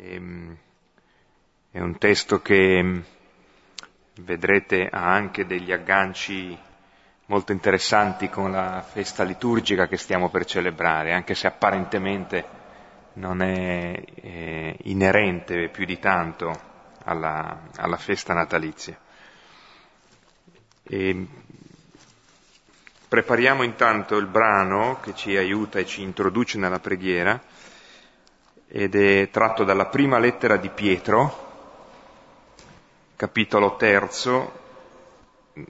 Ehm, è un testo che vedrete ha anche degli agganci molto interessanti con la festa liturgica che stiamo per celebrare, anche se apparentemente non è eh, inerente più di tanto alla, alla festa natalizia. E prepariamo intanto il brano che ci aiuta e ci introduce nella preghiera ed è tratto dalla prima lettera di Pietro, capitolo terzo,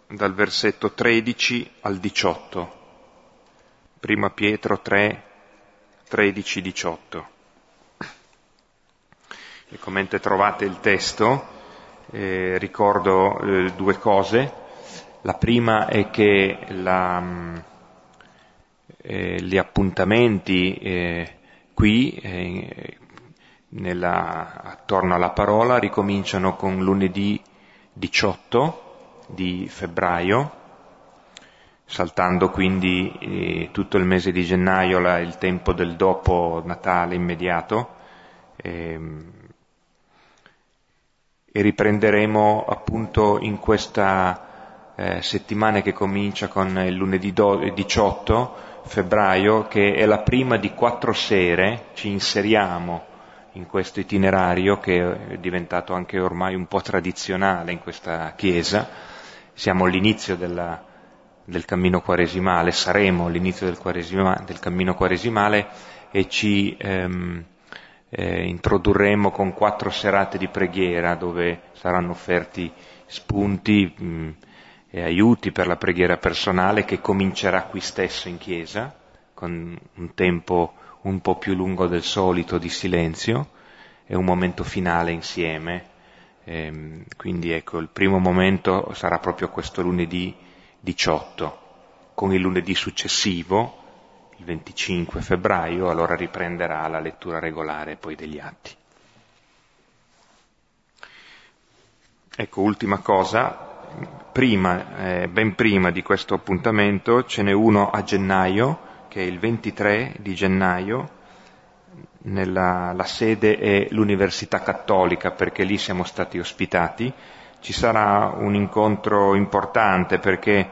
dal versetto 13 al 18. Prima Pietro 3, 13, 18. E come trovate il testo, eh, ricordo eh, due cose. La prima è che la, mm, eh, gli appuntamenti eh, qui eh, nella, attorno alla parola ricominciano con lunedì 18 di febbraio, saltando quindi eh, tutto il mese di gennaio la, il tempo del dopo Natale immediato. Eh, e riprenderemo appunto in questa eh, settimana che comincia con il lunedì 18 febbraio, che è la prima di quattro sere, ci inseriamo in questo itinerario che è diventato anche ormai un po' tradizionale in questa Chiesa. Siamo all'inizio della, del cammino quaresimale, saremo all'inizio del, del cammino quaresimale e ci ehm, eh, introdurremo con quattro serate di preghiera dove saranno offerti spunti mh, e aiuti per la preghiera personale che comincerà qui stesso in chiesa con un tempo un po' più lungo del solito di silenzio e un momento finale insieme. Ehm, quindi ecco, il primo momento sarà proprio questo lunedì 18. Con il lunedì successivo, il 25 febbraio, allora riprenderà la lettura regolare poi degli atti. Ecco, ultima cosa, prima, eh, ben prima di questo appuntamento ce n'è uno a gennaio, che è il 23 di gennaio, nella, la sede è l'Università Cattolica perché lì siamo stati ospitati. Ci sarà un incontro importante perché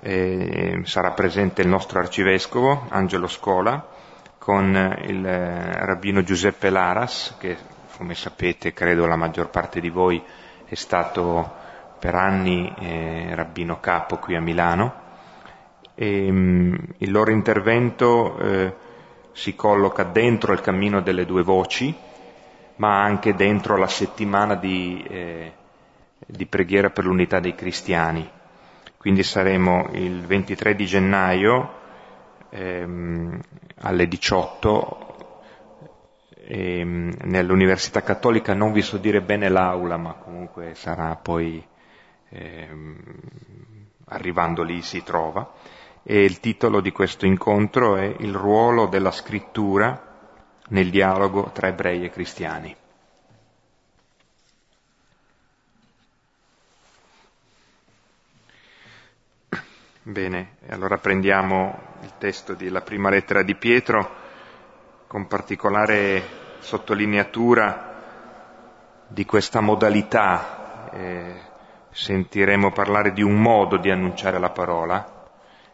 eh, sarà presente il nostro arcivescovo Angelo Scola con il eh, rabbino Giuseppe Laras che come sapete credo la maggior parte di voi è stato per anni eh, rabbino capo qui a Milano e, mh, il loro intervento eh, si colloca dentro il cammino delle due voci, ma anche dentro la settimana di, eh, di preghiera per l'unità dei cristiani. Quindi saremo il 23 di gennaio ehm, alle 18 ehm, nell'Università Cattolica, non vi so dire bene l'aula, ma comunque sarà poi ehm, arrivando lì si trova e il titolo di questo incontro è Il ruolo della scrittura nel dialogo tra ebrei e cristiani. Bene, allora prendiamo il testo della prima lettera di Pietro con particolare sottolineatura di questa modalità. Eh, sentiremo parlare di un modo di annunciare la parola,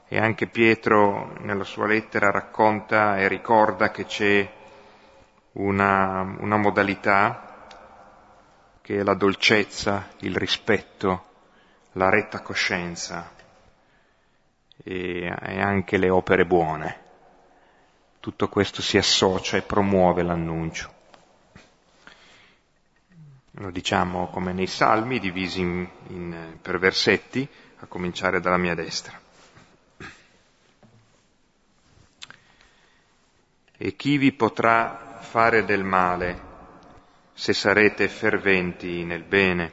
e anche Pietro nella sua lettera racconta e ricorda che c'è una, una modalità che è la dolcezza, il rispetto, la retta coscienza e, e anche le opere buone. Tutto questo si associa e promuove l'annuncio. Lo diciamo come nei salmi, divisi in, in, per versetti, a cominciare dalla mia destra. E chi vi potrà fare del male se sarete ferventi nel bene?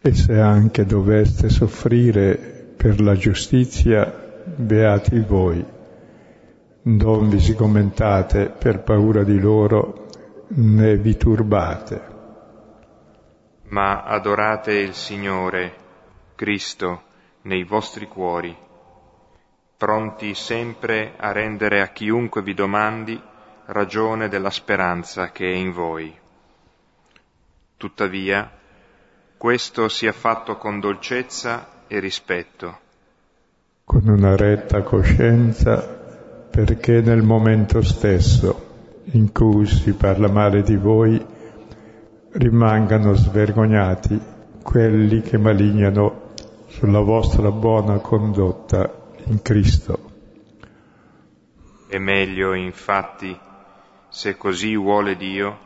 E se anche doveste soffrire per la giustizia, beati voi. Non vi commentate per paura di loro, né vi turbate. Ma adorate il Signore, Cristo, nei vostri cuori pronti sempre a rendere a chiunque vi domandi ragione della speranza che è in voi. Tuttavia, questo sia fatto con dolcezza e rispetto. Con una retta coscienza, perché nel momento stesso in cui si parla male di voi, rimangano svergognati quelli che malignano sulla vostra buona condotta in Cristo. È meglio, infatti, se così vuole Dio,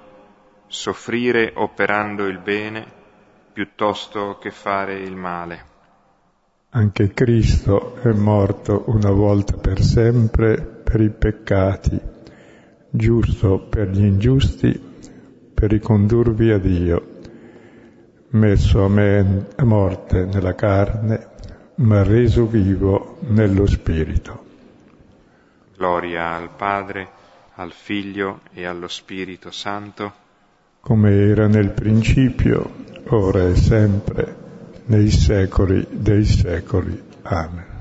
soffrire operando il bene piuttosto che fare il male. Anche Cristo è morto una volta per sempre per i peccati, giusto per gli ingiusti, per ricondurvi a Dio, messo a, me, a morte nella carne, ma reso vivo nello Spirito. Gloria al Padre, al Figlio e allo Spirito Santo, come era nel principio, ora e sempre, nei secoli dei secoli. Amen.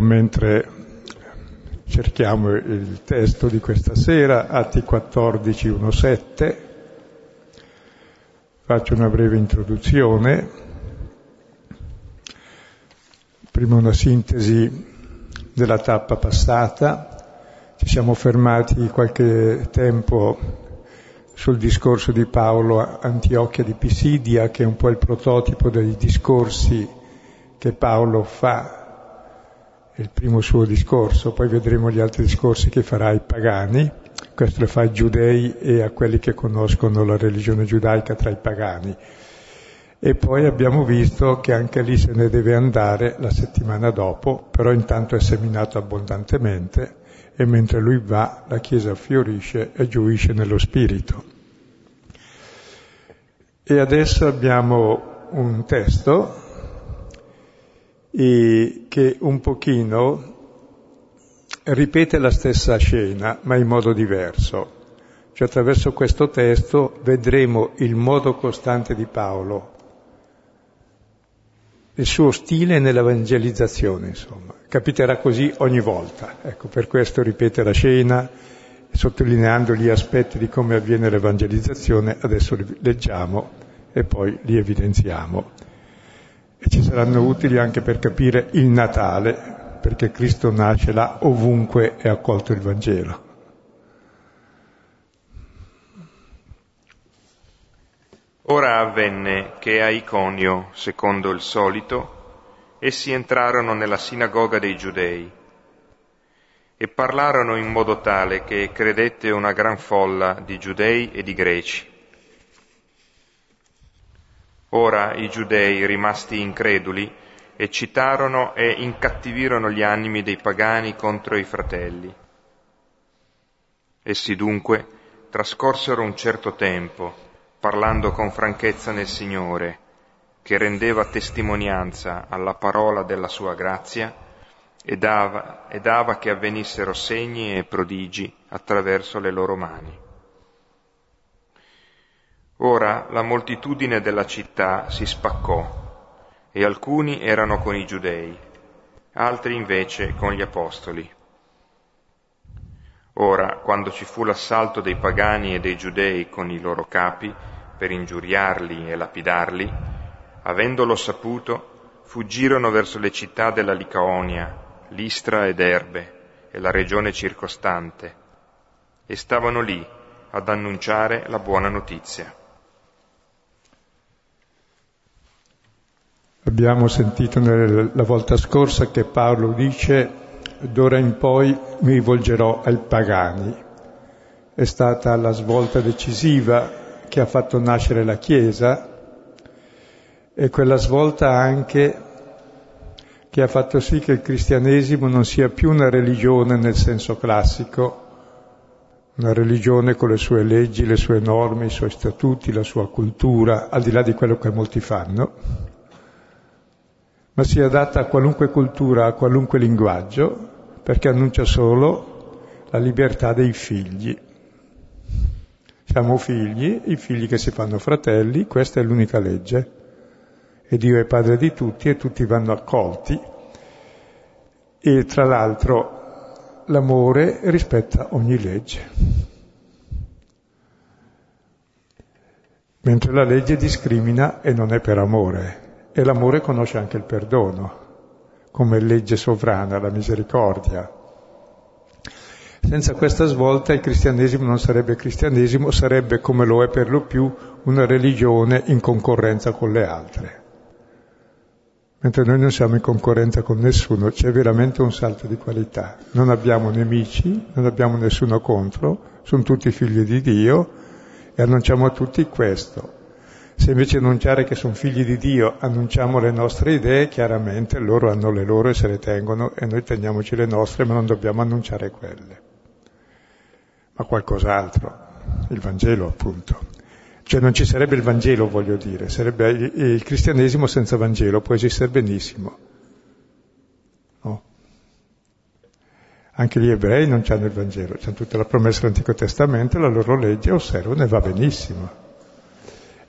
Mentre cerchiamo il testo di questa sera, Atti 14, 1, 7, faccio una breve introduzione, prima una sintesi della tappa passata, ci siamo fermati qualche tempo sul discorso di Paolo a Antiochia di Pisidia, che è un po' il prototipo dei discorsi che Paolo fa il primo suo discorso, poi vedremo gli altri discorsi che farà ai pagani, questo lo fa ai giudei e a quelli che conoscono la religione giudaica tra i pagani. E poi abbiamo visto che anche lì se ne deve andare la settimana dopo, però intanto è seminato abbondantemente e mentre lui va la Chiesa fiorisce e gioisce nello spirito. E adesso abbiamo un testo e che un pochino ripete la stessa scena, ma in modo diverso. Cioè attraverso questo testo vedremo il modo costante di Paolo, il suo stile nell'evangelizzazione, insomma. Capiterà così ogni volta. Ecco, per questo ripete la scena, sottolineando gli aspetti di come avviene l'evangelizzazione, adesso li leggiamo e poi li evidenziamo e ci saranno utili anche per capire il Natale, perché Cristo nasce là ovunque è accolto il Vangelo. Ora avvenne che a Iconio, secondo il solito, essi entrarono nella sinagoga dei Giudei e parlarono in modo tale che credette una gran folla di Giudei e di Greci. Ora i giudei, rimasti increduli, eccitarono e incattivirono gli animi dei pagani contro i fratelli. Essi dunque trascorsero un certo tempo, parlando con franchezza nel Signore, che rendeva testimonianza alla parola della sua grazia e dava, e dava che avvenissero segni e prodigi attraverso le loro mani. Ora la moltitudine della città si spaccò e alcuni erano con i giudei, altri invece con gli apostoli. Ora, quando ci fu l'assalto dei pagani e dei giudei con i loro capi per ingiuriarli e lapidarli, avendolo saputo, fuggirono verso le città della Licaonia, Listra ed Erbe e la regione circostante, e stavano lì ad annunciare la buona notizia. Abbiamo sentito la volta scorsa che Paolo dice d'ora in poi mi rivolgerò ai pagani. È stata la svolta decisiva che ha fatto nascere la Chiesa e quella svolta anche che ha fatto sì che il cristianesimo non sia più una religione nel senso classico, una religione con le sue leggi, le sue norme, i suoi statuti, la sua cultura, al di là di quello che molti fanno, ma sia adatta a qualunque cultura, a qualunque linguaggio, perché annuncia solo la libertà dei figli. Siamo figli, i figli che si fanno fratelli, questa è l'unica legge. E Dio è padre di tutti e tutti vanno accolti. E tra l'altro l'amore rispetta ogni legge. Mentre la legge discrimina e non è per amore. E l'amore conosce anche il perdono, come legge sovrana, la misericordia. Senza questa svolta il cristianesimo non sarebbe cristianesimo, sarebbe come lo è per lo più una religione in concorrenza con le altre. Mentre noi non siamo in concorrenza con nessuno, c'è veramente un salto di qualità. Non abbiamo nemici, non abbiamo nessuno contro, sono tutti figli di Dio e annunciamo a tutti questo. Se invece annunciare che sono figli di Dio annunciamo le nostre idee, chiaramente loro hanno le loro e se le tengono e noi teniamoci le nostre, ma non dobbiamo annunciare quelle ma qualcos'altro, il Vangelo appunto. Cioè non ci sarebbe il Vangelo, voglio dire, sarebbe il cristianesimo senza Vangelo, può esistere benissimo. No. Anche gli ebrei non hanno il Vangelo, hanno tutta la promessa dell'Antico Testamento, la loro legge osservano e va benissimo.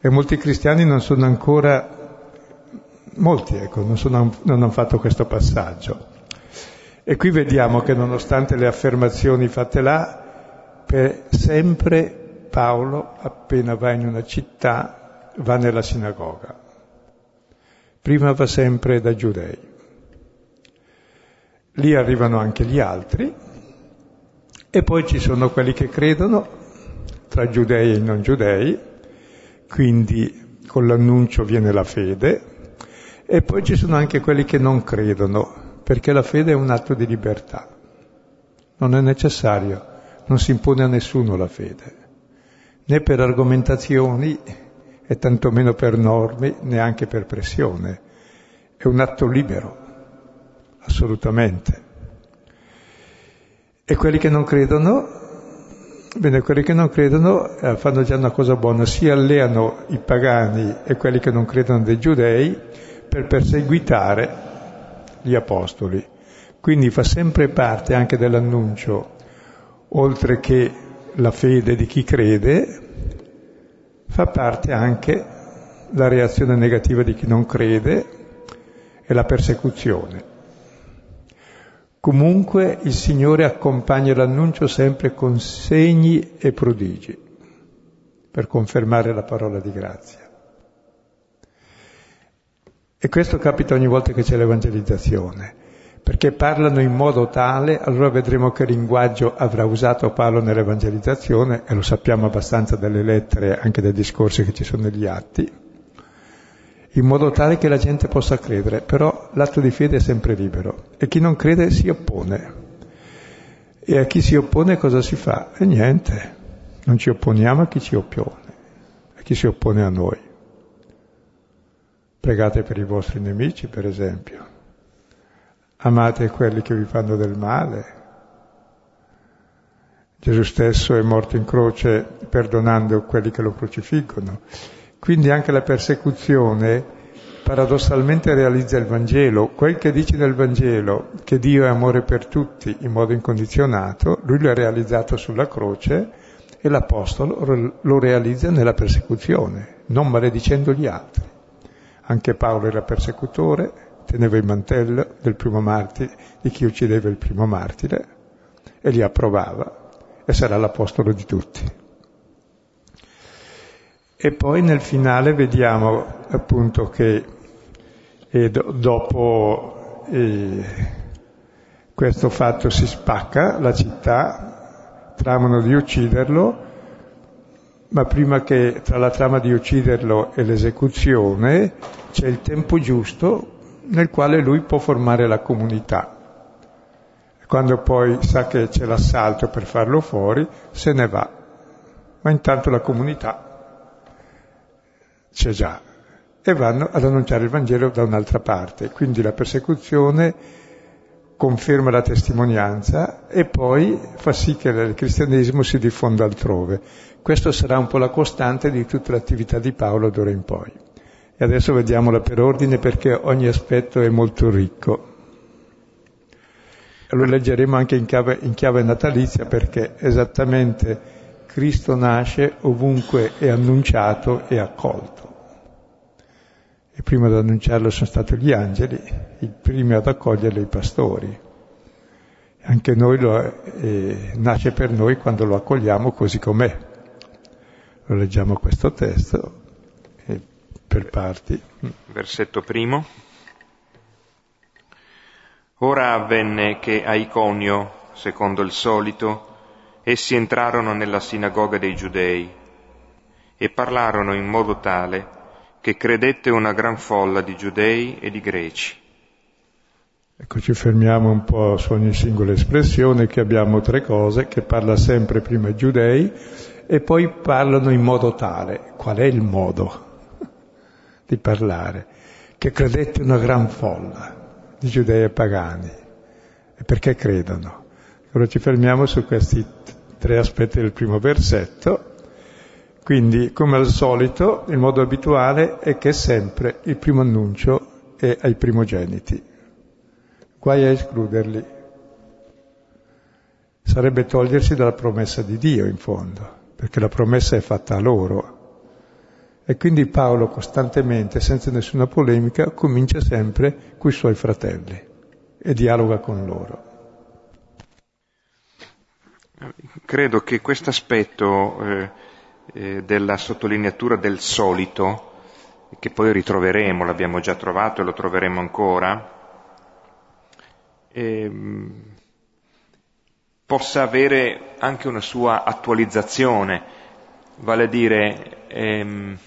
E molti cristiani non sono ancora, molti ecco, non, sono, non hanno fatto questo passaggio. E qui vediamo che nonostante le affermazioni fatte là, per sempre Paolo, appena va in una città, va nella sinagoga. Prima va sempre da giudei. Lì arrivano anche gli altri e poi ci sono quelli che credono, tra giudei e non giudei, quindi con l'annuncio viene la fede, e poi ci sono anche quelli che non credono, perché la fede è un atto di libertà. Non è necessario non si impone a nessuno la fede, né per argomentazioni e tantomeno per norme, neanche per pressione. È un atto libero, assolutamente. E quelli che non credono, bene, quelli che non credono eh, fanno già una cosa buona, si alleano i pagani e quelli che non credono dei giudei per perseguitare gli apostoli. Quindi fa sempre parte anche dell'annuncio oltre che la fede di chi crede, fa parte anche la reazione negativa di chi non crede e la persecuzione. Comunque il Signore accompagna l'annuncio sempre con segni e prodigi per confermare la parola di grazia. E questo capita ogni volta che c'è l'evangelizzazione perché parlano in modo tale, allora vedremo che linguaggio avrà usato Paolo nell'evangelizzazione, e lo sappiamo abbastanza dalle lettere, anche dai discorsi che ci sono negli atti, in modo tale che la gente possa credere, però l'atto di fede è sempre libero e chi non crede si oppone. E a chi si oppone cosa si fa? E niente, non ci opponiamo a chi ci oppone, a chi si oppone a noi. Pregate per i vostri nemici, per esempio amate quelli che vi fanno del male. Gesù stesso è morto in croce perdonando quelli che lo crocifiggono. Quindi anche la persecuzione paradossalmente realizza il Vangelo. Quel che dice nel Vangelo, che Dio è amore per tutti in modo incondizionato, lui lo ha realizzato sulla croce e l'Apostolo lo realizza nella persecuzione, non maledicendo gli altri. Anche Paolo era persecutore, teneva il mantello del primo martire, di chi uccideva il primo martire, e li approvava, e sarà l'apostolo di tutti. E poi nel finale vediamo appunto che eh, do, dopo eh, questo fatto si spacca, la città, tramano di ucciderlo, ma prima che tra la trama di ucciderlo e l'esecuzione c'è il tempo giusto nel quale lui può formare la comunità. Quando poi sa che c'è l'assalto per farlo fuori, se ne va. Ma intanto la comunità c'è già e vanno ad annunciare il Vangelo da un'altra parte. Quindi la persecuzione conferma la testimonianza e poi fa sì che il cristianesimo si diffonda altrove. Questo sarà un po' la costante di tutta l'attività di Paolo d'ora in poi. E adesso vediamola per ordine perché ogni aspetto è molto ricco. lo leggeremo anche in chiave, in chiave natalizia perché esattamente Cristo nasce ovunque è annunciato e accolto. E prima ad annunciarlo sono stati gli angeli, i primi ad accoglierlo i pastori. Anche noi lo, eh, nasce per noi quando lo accogliamo così com'è. Lo leggiamo questo testo eh, per parti. Versetto primo. Ora avvenne che a Iconio, secondo il solito, essi entrarono nella sinagoga dei giudei e parlarono in modo tale che credette una gran folla di giudei e di greci. Ecco, ci fermiamo un po' su ogni singola espressione, che abbiamo tre cose, che parla sempre prima i giudei e poi parlano in modo tale. Qual è il modo di parlare? Che credette una gran folla di giudei e pagani. E perché credono? Ora ci fermiamo su questi tre aspetti del primo versetto. Quindi, come al solito, il modo abituale è che sempre il primo annuncio è ai primogeniti. Guai a escluderli. Sarebbe togliersi dalla promessa di Dio, in fondo, perché la promessa è fatta a loro. E quindi Paolo costantemente, senza nessuna polemica, comincia sempre con i suoi fratelli e dialoga con loro. Credo che questo aspetto eh, eh, della sottolineatura del solito, che poi ritroveremo, l'abbiamo già trovato e lo troveremo ancora, ehm, possa avere anche una sua attualizzazione, vale a dire ehm,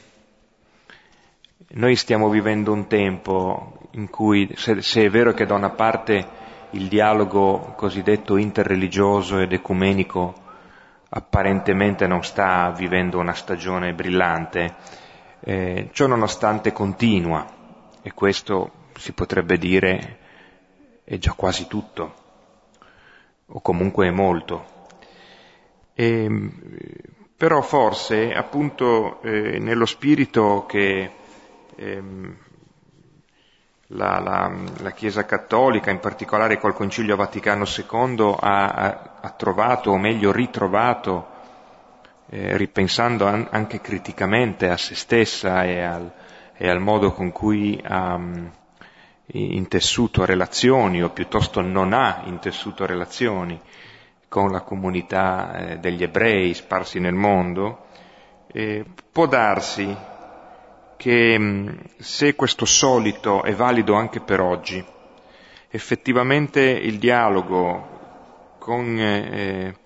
noi stiamo vivendo un tempo in cui, se, se, è vero che da una parte il dialogo cosiddetto interreligioso ed ecumenico apparentemente non sta vivendo una stagione brillante, eh, ciò nonostante continua, e questo si potrebbe dire è già quasi tutto, o comunque è molto. E, ehm, però forse appunto eh, nello spirito che ehm, la, la, la, Chiesa Cattolica, in particolare col Concilio Vaticano II, ha, ha, trovato, o meglio ritrovato, eh, ripensando an, anche criticamente a se stessa e al, e al modo con cui ha um, intessuto relazioni, o piuttosto non ha intessuto relazioni con la comunità eh, degli ebrei sparsi nel mondo, eh, può darsi che mm, se questo solito è valido anche per oggi, effettivamente il dialogo con eh,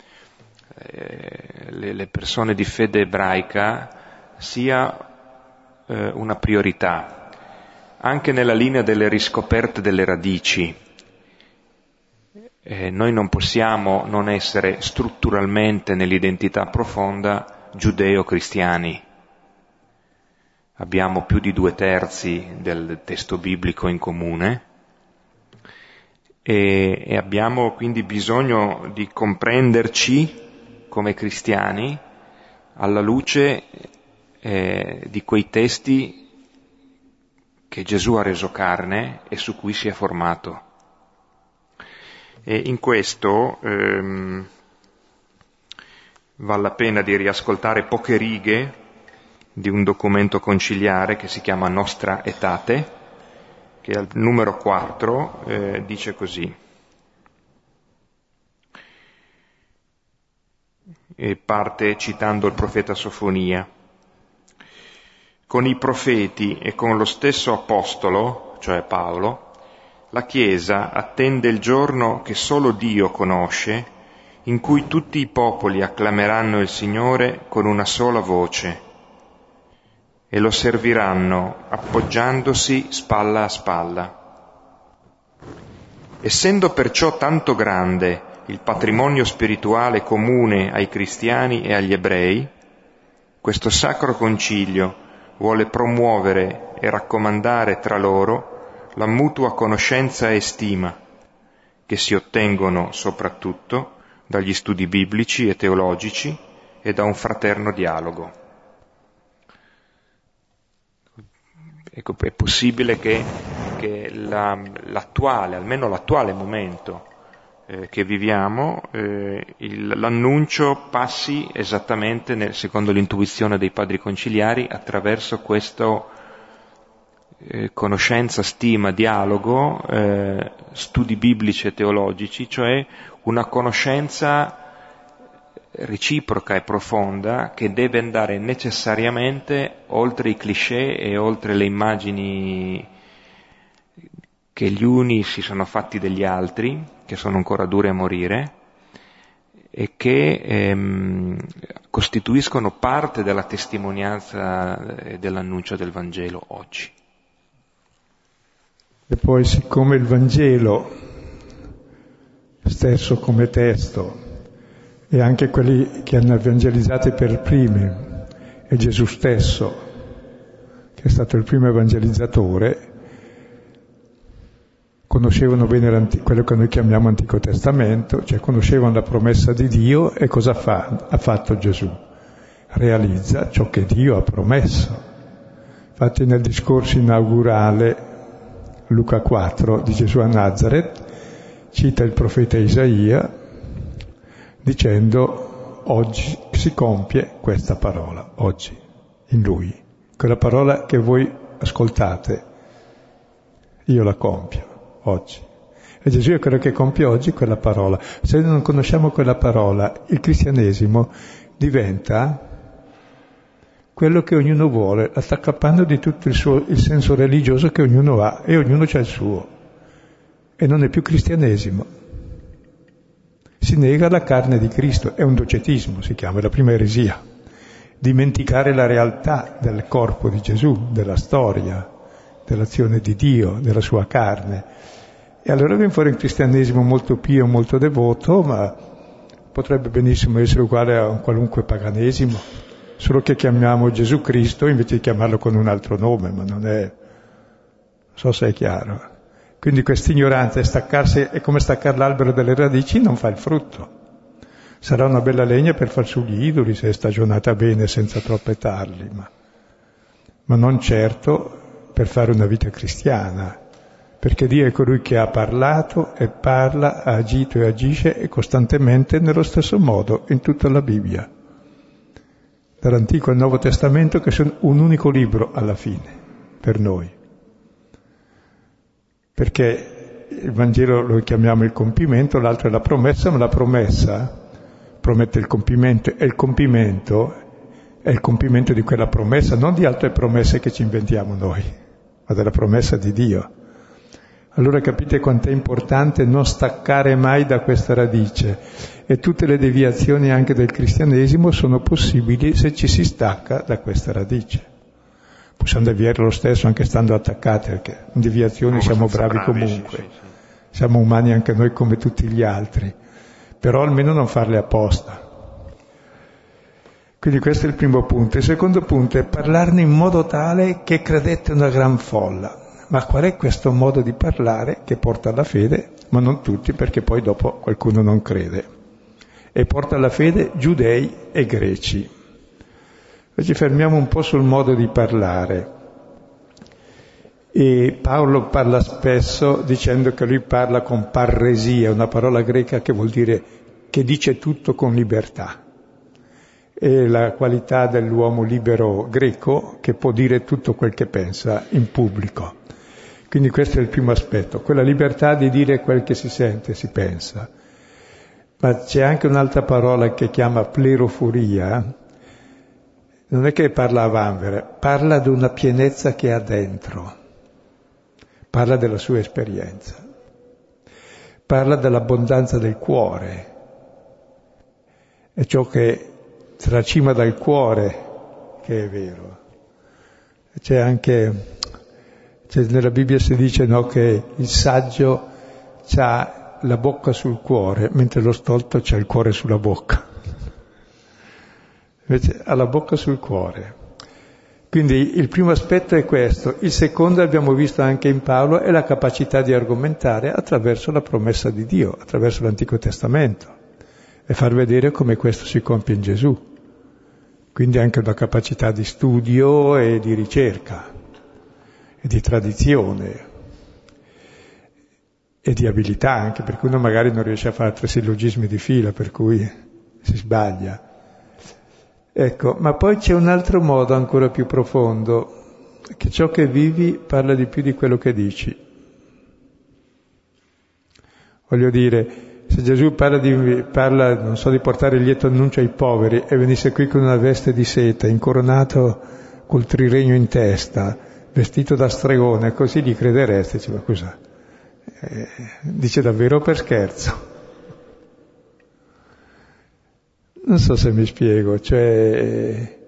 eh, le, persone di fede ebraica sia eh, una priorità, anche nella linea delle riscoperte delle radici. Eh, noi non possiamo non essere strutturalmente nell'identità profonda giudeo-cristiani abbiamo più di due terzi del testo biblico in comune e, e abbiamo quindi bisogno di comprenderci come cristiani alla luce eh, di quei testi che Gesù ha reso carne e su cui si è formato. E in questo ehm, vale la pena di riascoltare poche righe di un documento conciliare che si chiama Nostra Etate, che al numero 4 eh, dice così. E parte citando il profeta Sofonia. Con i profeti e con lo stesso apostolo, cioè Paolo, la Chiesa attende il giorno che solo Dio conosce, in cui tutti i popoli acclameranno il Signore con una sola voce e lo serviranno appoggiandosi spalla a spalla. Essendo perciò tanto grande il patrimonio spirituale comune ai cristiani e agli ebrei, questo sacro concilio vuole promuovere e raccomandare tra loro la mutua conoscenza e stima che si ottengono soprattutto dagli studi biblici e teologici e da un fraterno dialogo. Ecco, è possibile che, che la, l'attuale, almeno l'attuale momento eh, che viviamo, eh, il, l'annuncio passi esattamente, nel, secondo l'intuizione dei padri conciliari, attraverso questo eh, conoscenza, stima, dialogo, eh, studi biblici e teologici, cioè una conoscenza reciproca e profonda che deve andare necessariamente oltre i cliché e oltre le immagini che gli uni si sono fatti degli altri, che sono ancora dure a morire, e che ehm, costituiscono parte della testimonianza e dell'annuncio del Vangelo oggi. E poi siccome il Vangelo stesso come testo e anche quelli che hanno evangelizzato per primi e Gesù stesso, che è stato il primo evangelizzatore, conoscevano bene quello che noi chiamiamo Antico Testamento, cioè conoscevano la promessa di Dio e cosa fa? ha fatto Gesù? Realizza ciò che Dio ha promesso. Infatti nel discorso inaugurale Luca 4 di Gesù a Nazareth cita il profeta Isaia dicendo oggi si compie questa parola, oggi, in lui. Quella parola che voi ascoltate, io la compio oggi. E Gesù è quello che compie oggi quella parola. Se non conosciamo quella parola, il cristianesimo diventa quello che ognuno vuole, la sta cappando di tutto il, suo, il senso religioso che ognuno ha e ognuno ha il suo. E non è più cristianesimo. Si nega la carne di Cristo, è un docetismo, si chiama, è la prima eresia. Dimenticare la realtà del corpo di Gesù, della storia, dell'azione di Dio, della sua carne. E allora viene fuori un cristianesimo molto pio, molto devoto, ma potrebbe benissimo essere uguale a un qualunque paganesimo, solo che chiamiamo Gesù Cristo invece di chiamarlo con un altro nome, ma non è... non so se è chiaro. Quindi questa ignoranza è, come staccare l'albero dalle radici, non fa il frutto. Sarà una bella legna per far su gli idoli se è stagionata bene senza troppe tarli, ma, ma non certo per fare una vita cristiana, perché Dio è colui che ha parlato e parla, ha agito e agisce e costantemente nello stesso modo in tutta la Bibbia, dall'Antico al Nuovo Testamento che sono un unico libro alla fine per noi, perché il Vangelo lo chiamiamo il compimento, l'altro è la promessa, ma la promessa promette il compimento e il compimento è il compimento di quella promessa, non di altre promesse che ci inventiamo noi, ma della promessa di Dio. Allora capite quanto è importante non staccare mai da questa radice e tutte le deviazioni anche del cristianesimo sono possibili se ci si stacca da questa radice. Possiamo deviare lo stesso anche stando attaccati, perché in deviazioni siamo bravi, bravi comunque, sì, sì. siamo umani anche noi come tutti gli altri, però almeno non farle apposta. Quindi questo è il primo punto. Il secondo punto è parlarne in modo tale che credete una gran folla. Ma qual è questo modo di parlare che porta alla fede? Ma non tutti, perché poi dopo qualcuno non crede. E porta alla fede giudei e greci. Ci fermiamo un po' sul modo di parlare. E Paolo parla spesso dicendo che lui parla con parresia, una parola greca che vuol dire che dice tutto con libertà. È la qualità dell'uomo libero greco che può dire tutto quel che pensa in pubblico. Quindi questo è il primo aspetto, quella libertà di dire quel che si sente, si pensa. Ma c'è anche un'altra parola che chiama plerofuria, non è che parla a vanvera, parla di una pienezza che ha dentro, parla della sua esperienza, parla dell'abbondanza del cuore, è ciò che tracima dal cuore che è vero. C'è anche cioè, nella Bibbia si dice no, che il saggio ha la bocca sul cuore, mentre lo stolto ha il cuore sulla bocca. Invece ha la bocca sul cuore. Quindi il primo aspetto è questo. Il secondo, abbiamo visto anche in Paolo, è la capacità di argomentare attraverso la promessa di Dio, attraverso l'Antico Testamento, e far vedere come questo si compie in Gesù. Quindi anche una capacità di studio e di ricerca e di tradizione. e di abilità anche, perché uno magari non riesce a fare tre sillogismi di fila, per cui si sbaglia. Ecco, ma poi c'è un altro modo ancora più profondo, che ciò che vivi parla di più di quello che dici. Voglio dire, se Gesù parla, di, parla, so, di portare il lieto annuncio ai poveri e venisse qui con una veste di seta, incoronato col triregno in testa, vestito da stregone, così gli credereste, dice, ma cosa? Eh, dice davvero per scherzo. Non so se mi spiego, cioè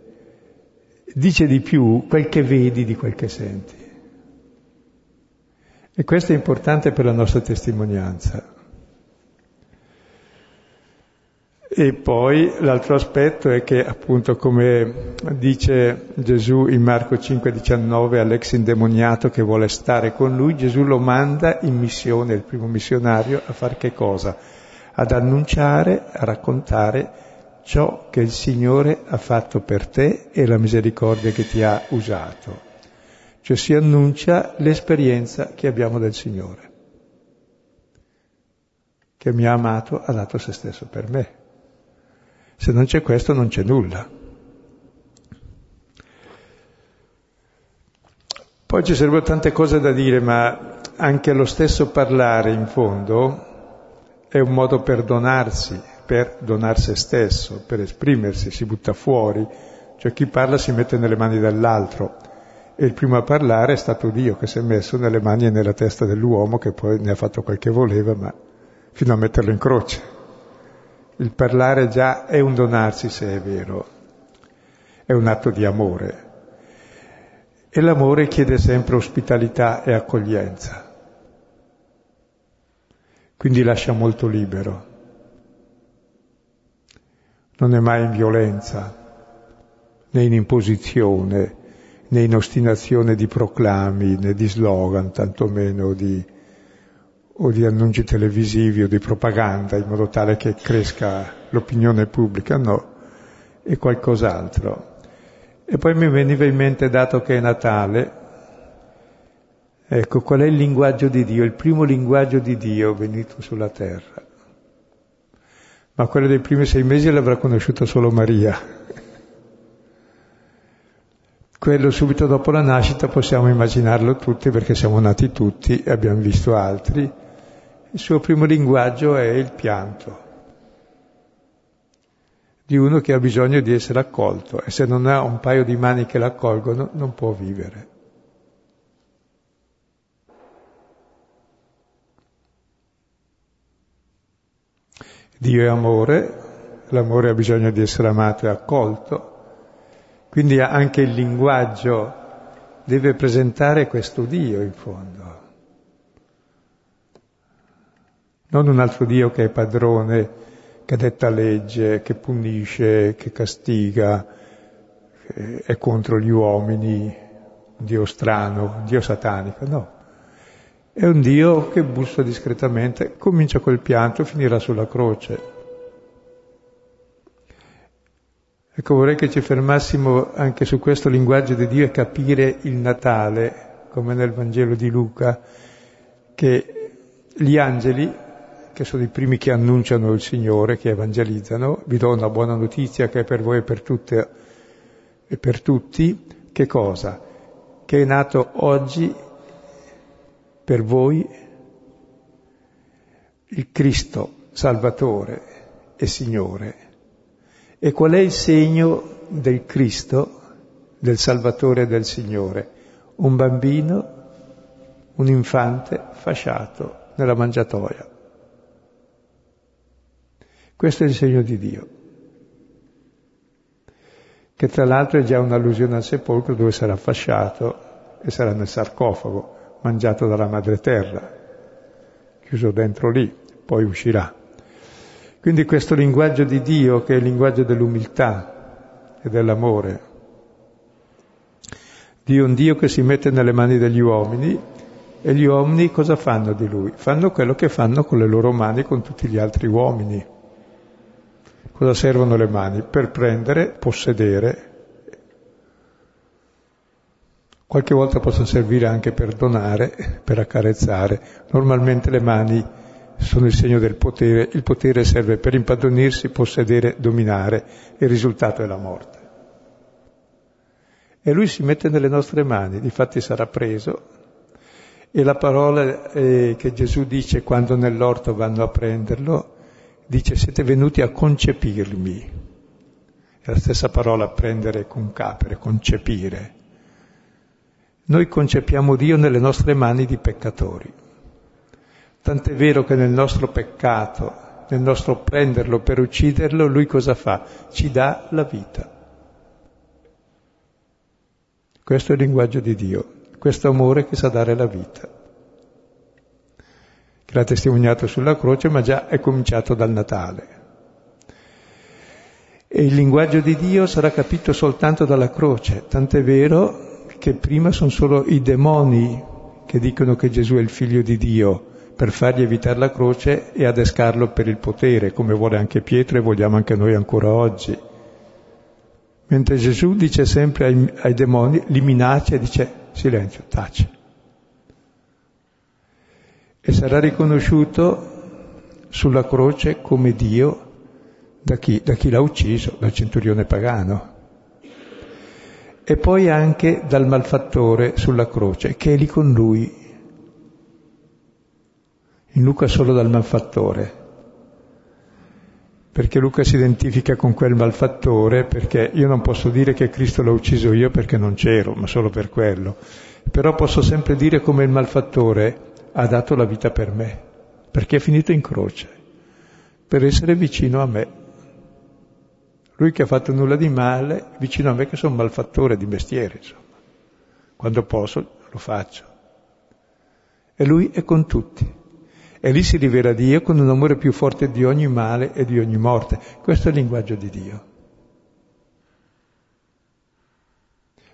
dice di più quel che vedi di quel che senti. E questo è importante per la nostra testimonianza. E poi l'altro aspetto è che appunto come dice Gesù in Marco 5,19 all'ex indemoniato che vuole stare con lui, Gesù lo manda in missione, il primo missionario, a fare che cosa? Ad annunciare, a raccontare ciò che il Signore ha fatto per te e la misericordia che ti ha usato. Cioè si annuncia l'esperienza che abbiamo del Signore, che mi ha amato, ha dato se stesso per me. Se non c'è questo non c'è nulla. Poi ci sarebbero tante cose da dire, ma anche lo stesso parlare in fondo è un modo per donarsi, per donar se stesso, per esprimersi, si butta fuori. Cioè chi parla si mette nelle mani dell'altro. E il primo a parlare è stato Dio che si è messo nelle mani e nella testa dell'uomo che poi ne ha fatto quel che voleva, ma fino a metterlo in croce. Il parlare già è un donarsi se è vero, è un atto di amore. E l'amore chiede sempre ospitalità e accoglienza. Quindi lascia molto libero. Non è mai in violenza, né in imposizione, né in ostinazione di proclami, né di slogan, tantomeno di o di annunci televisivi o di propaganda in modo tale che cresca l'opinione pubblica, no, è qualcos'altro. E poi mi veniva in mente, dato che è Natale, ecco, qual è il linguaggio di Dio, il primo linguaggio di Dio venuto sulla terra. Ma quello dei primi sei mesi l'avrà conosciuto solo Maria. Quello subito dopo la nascita possiamo immaginarlo tutti perché siamo nati tutti e abbiamo visto altri il suo primo linguaggio è il pianto di uno che ha bisogno di essere accolto e se non ha un paio di mani che l'accolgono non può vivere. Dio è amore, l'amore ha bisogno di essere amato e accolto, quindi anche il linguaggio deve presentare questo Dio in fondo. Non un altro Dio che è padrone, che detta legge, che punisce, che castiga, che è contro gli uomini, un Dio strano, un Dio satanico, no. È un Dio che bussa discretamente, comincia col pianto finirà sulla croce. Ecco, vorrei che ci fermassimo anche su questo linguaggio di Dio e capire il Natale, come nel Vangelo di Luca, che gli angeli che sono i primi che annunciano il Signore, che evangelizzano, vi do una buona notizia che è per voi e per tutte e per tutti, che cosa? Che è nato oggi per voi il Cristo Salvatore e Signore. E qual è il segno del Cristo, del Salvatore e del Signore? Un bambino, un infante fasciato nella mangiatoia. Questo è il segno di Dio, che tra l'altro è già un'allusione al sepolcro dove sarà fasciato e sarà nel sarcofago, mangiato dalla madre terra, chiuso dentro lì, poi uscirà. Quindi questo linguaggio di Dio, che è il linguaggio dell'umiltà e dell'amore, Dio è un Dio che si mette nelle mani degli uomini e gli uomini cosa fanno di lui? Fanno quello che fanno con le loro mani con tutti gli altri uomini. Cosa servono le mani? Per prendere, possedere, Qualche volta possono servire anche per donare, per accarezzare. Normalmente le mani sono il segno del potere, il potere serve per impadronirsi, possedere, dominare, il risultato è la morte. E lui si mette nelle nostre mani, difatti sarà preso, e la parola eh, che Gesù dice quando nell'orto vanno a prenderlo, dice siete venuti a concepirmi. È la stessa parola prendere con capere, concepire. Noi concepiamo Dio nelle nostre mani di peccatori. Tant'è vero che nel nostro peccato, nel nostro prenderlo per ucciderlo, lui cosa fa? Ci dà la vita. Questo è il linguaggio di Dio, questo amore che sa dare la vita, che l'ha testimoniato sulla croce, ma già è cominciato dal Natale. E il linguaggio di Dio sarà capito soltanto dalla croce, tant'è vero che prima sono solo i demoni che dicono che Gesù è il figlio di Dio, per fargli evitare la croce e adescarlo per il potere, come vuole anche Pietro e vogliamo anche noi ancora oggi. Mentre Gesù dice sempre ai, ai demoni, li minaccia e dice silenzio, tace. E sarà riconosciuto sulla croce come Dio da chi, da chi l'ha ucciso, dal centurione pagano. E poi anche dal malfattore sulla croce, che è lì con lui, in Luca solo dal malfattore, perché Luca si identifica con quel malfattore, perché io non posso dire che Cristo l'ha ucciso io perché non c'ero, ma solo per quello, però posso sempre dire come il malfattore ha dato la vita per me, perché è finito in croce, per essere vicino a me. Lui che ha fatto nulla di male, vicino a me che sono malfattore di mestiere, insomma. Quando posso lo faccio. E lui è con tutti. E lì si rivela Dio con un amore più forte di ogni male e di ogni morte. Questo è il linguaggio di Dio.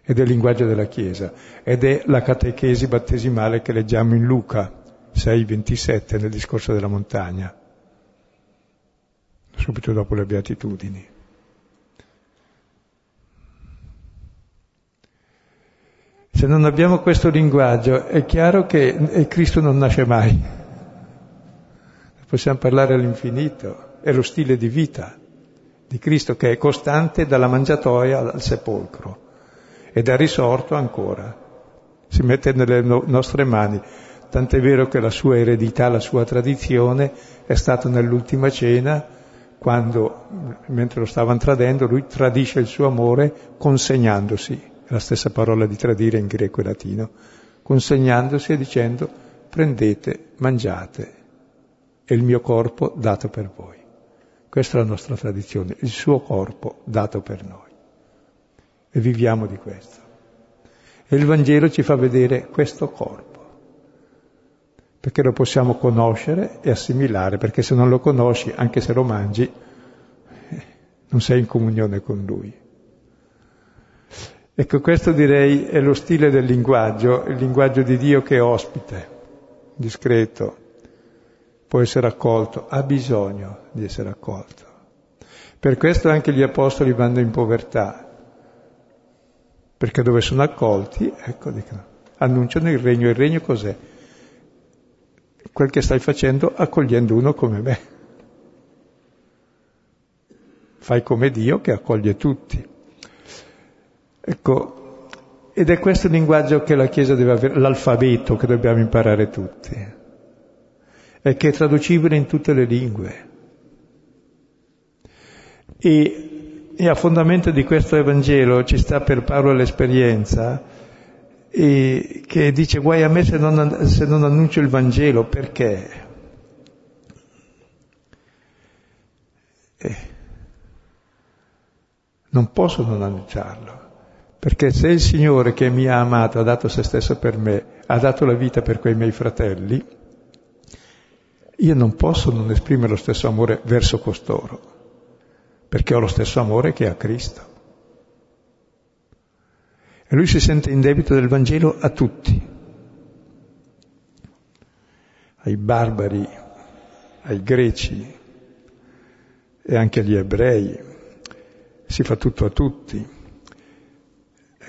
Ed è il linguaggio della Chiesa. Ed è la catechesi battesimale che leggiamo in Luca 6,27 nel discorso della montagna, subito dopo le beatitudini. Se non abbiamo questo linguaggio è chiaro che Cristo non nasce mai. Possiamo parlare all'infinito, è lo stile di vita di Cristo che è costante dalla mangiatoia al sepolcro ed è risorto ancora, si mette nelle no- nostre mani, tant'è vero che la sua eredità, la sua tradizione è stata nell'ultima cena, quando, mentre lo stavano tradendo, lui tradisce il suo amore consegnandosi, la stessa parola di tradire in greco e latino, consegnandosi e dicendo prendete, mangiate, è il mio corpo dato per voi. Questa è la nostra tradizione, il suo corpo dato per noi. E viviamo di questo. E il Vangelo ci fa vedere questo corpo, perché lo possiamo conoscere e assimilare, perché se non lo conosci, anche se lo mangi, non sei in comunione con Lui. Ecco, questo direi è lo stile del linguaggio, il linguaggio di Dio che è ospite, discreto, può essere accolto, ha bisogno di essere accolto. Per questo anche gli apostoli vanno in povertà, perché dove sono accolti, ecco, dicono, annunciano il regno. Il regno cos'è? Quel che stai facendo accogliendo uno come me. Fai come Dio che accoglie tutti. Ecco, ed è questo il linguaggio che la Chiesa deve avere, l'alfabeto che dobbiamo imparare tutti e che è traducibile in tutte le lingue. E, e a fondamento di questo Evangelo ci sta per Paolo l'esperienza che dice guai a me se non, se non annuncio il Vangelo, perché? Eh, non posso non annunciarlo, perché se il Signore che mi ha amato ha dato se stesso per me, ha dato la vita per quei miei fratelli, io non posso non esprimere lo stesso amore verso costoro, perché ho lo stesso amore che ha Cristo. E lui si sente in debito del Vangelo a tutti, ai barbari, ai greci e anche agli ebrei. Si fa tutto a tutti.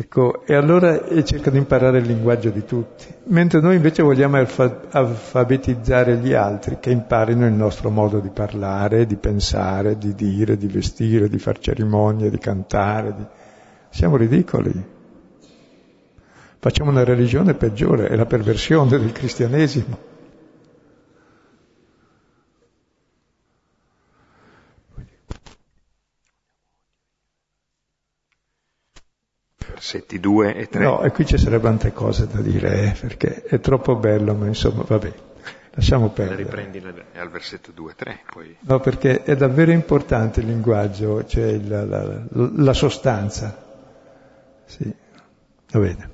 Ecco, e allora cerca di imparare il linguaggio di tutti, mentre noi invece vogliamo alfa- alfabetizzare gli altri, che imparino il nostro modo di parlare, di pensare, di dire, di vestire, di far cerimonie, di cantare. Di... Siamo ridicoli. Facciamo una religione peggiore, è la perversione del cristianesimo. Versetti 2 e 3. No, e qui ci sarebbero tante cose da dire, eh, perché è troppo bello, ma insomma, vabbè, lasciamo perdere. Riprendi al versetto 2 e 3, poi... No, perché è davvero importante il linguaggio, cioè il, la, la, la, sostanza. Sì, va bene.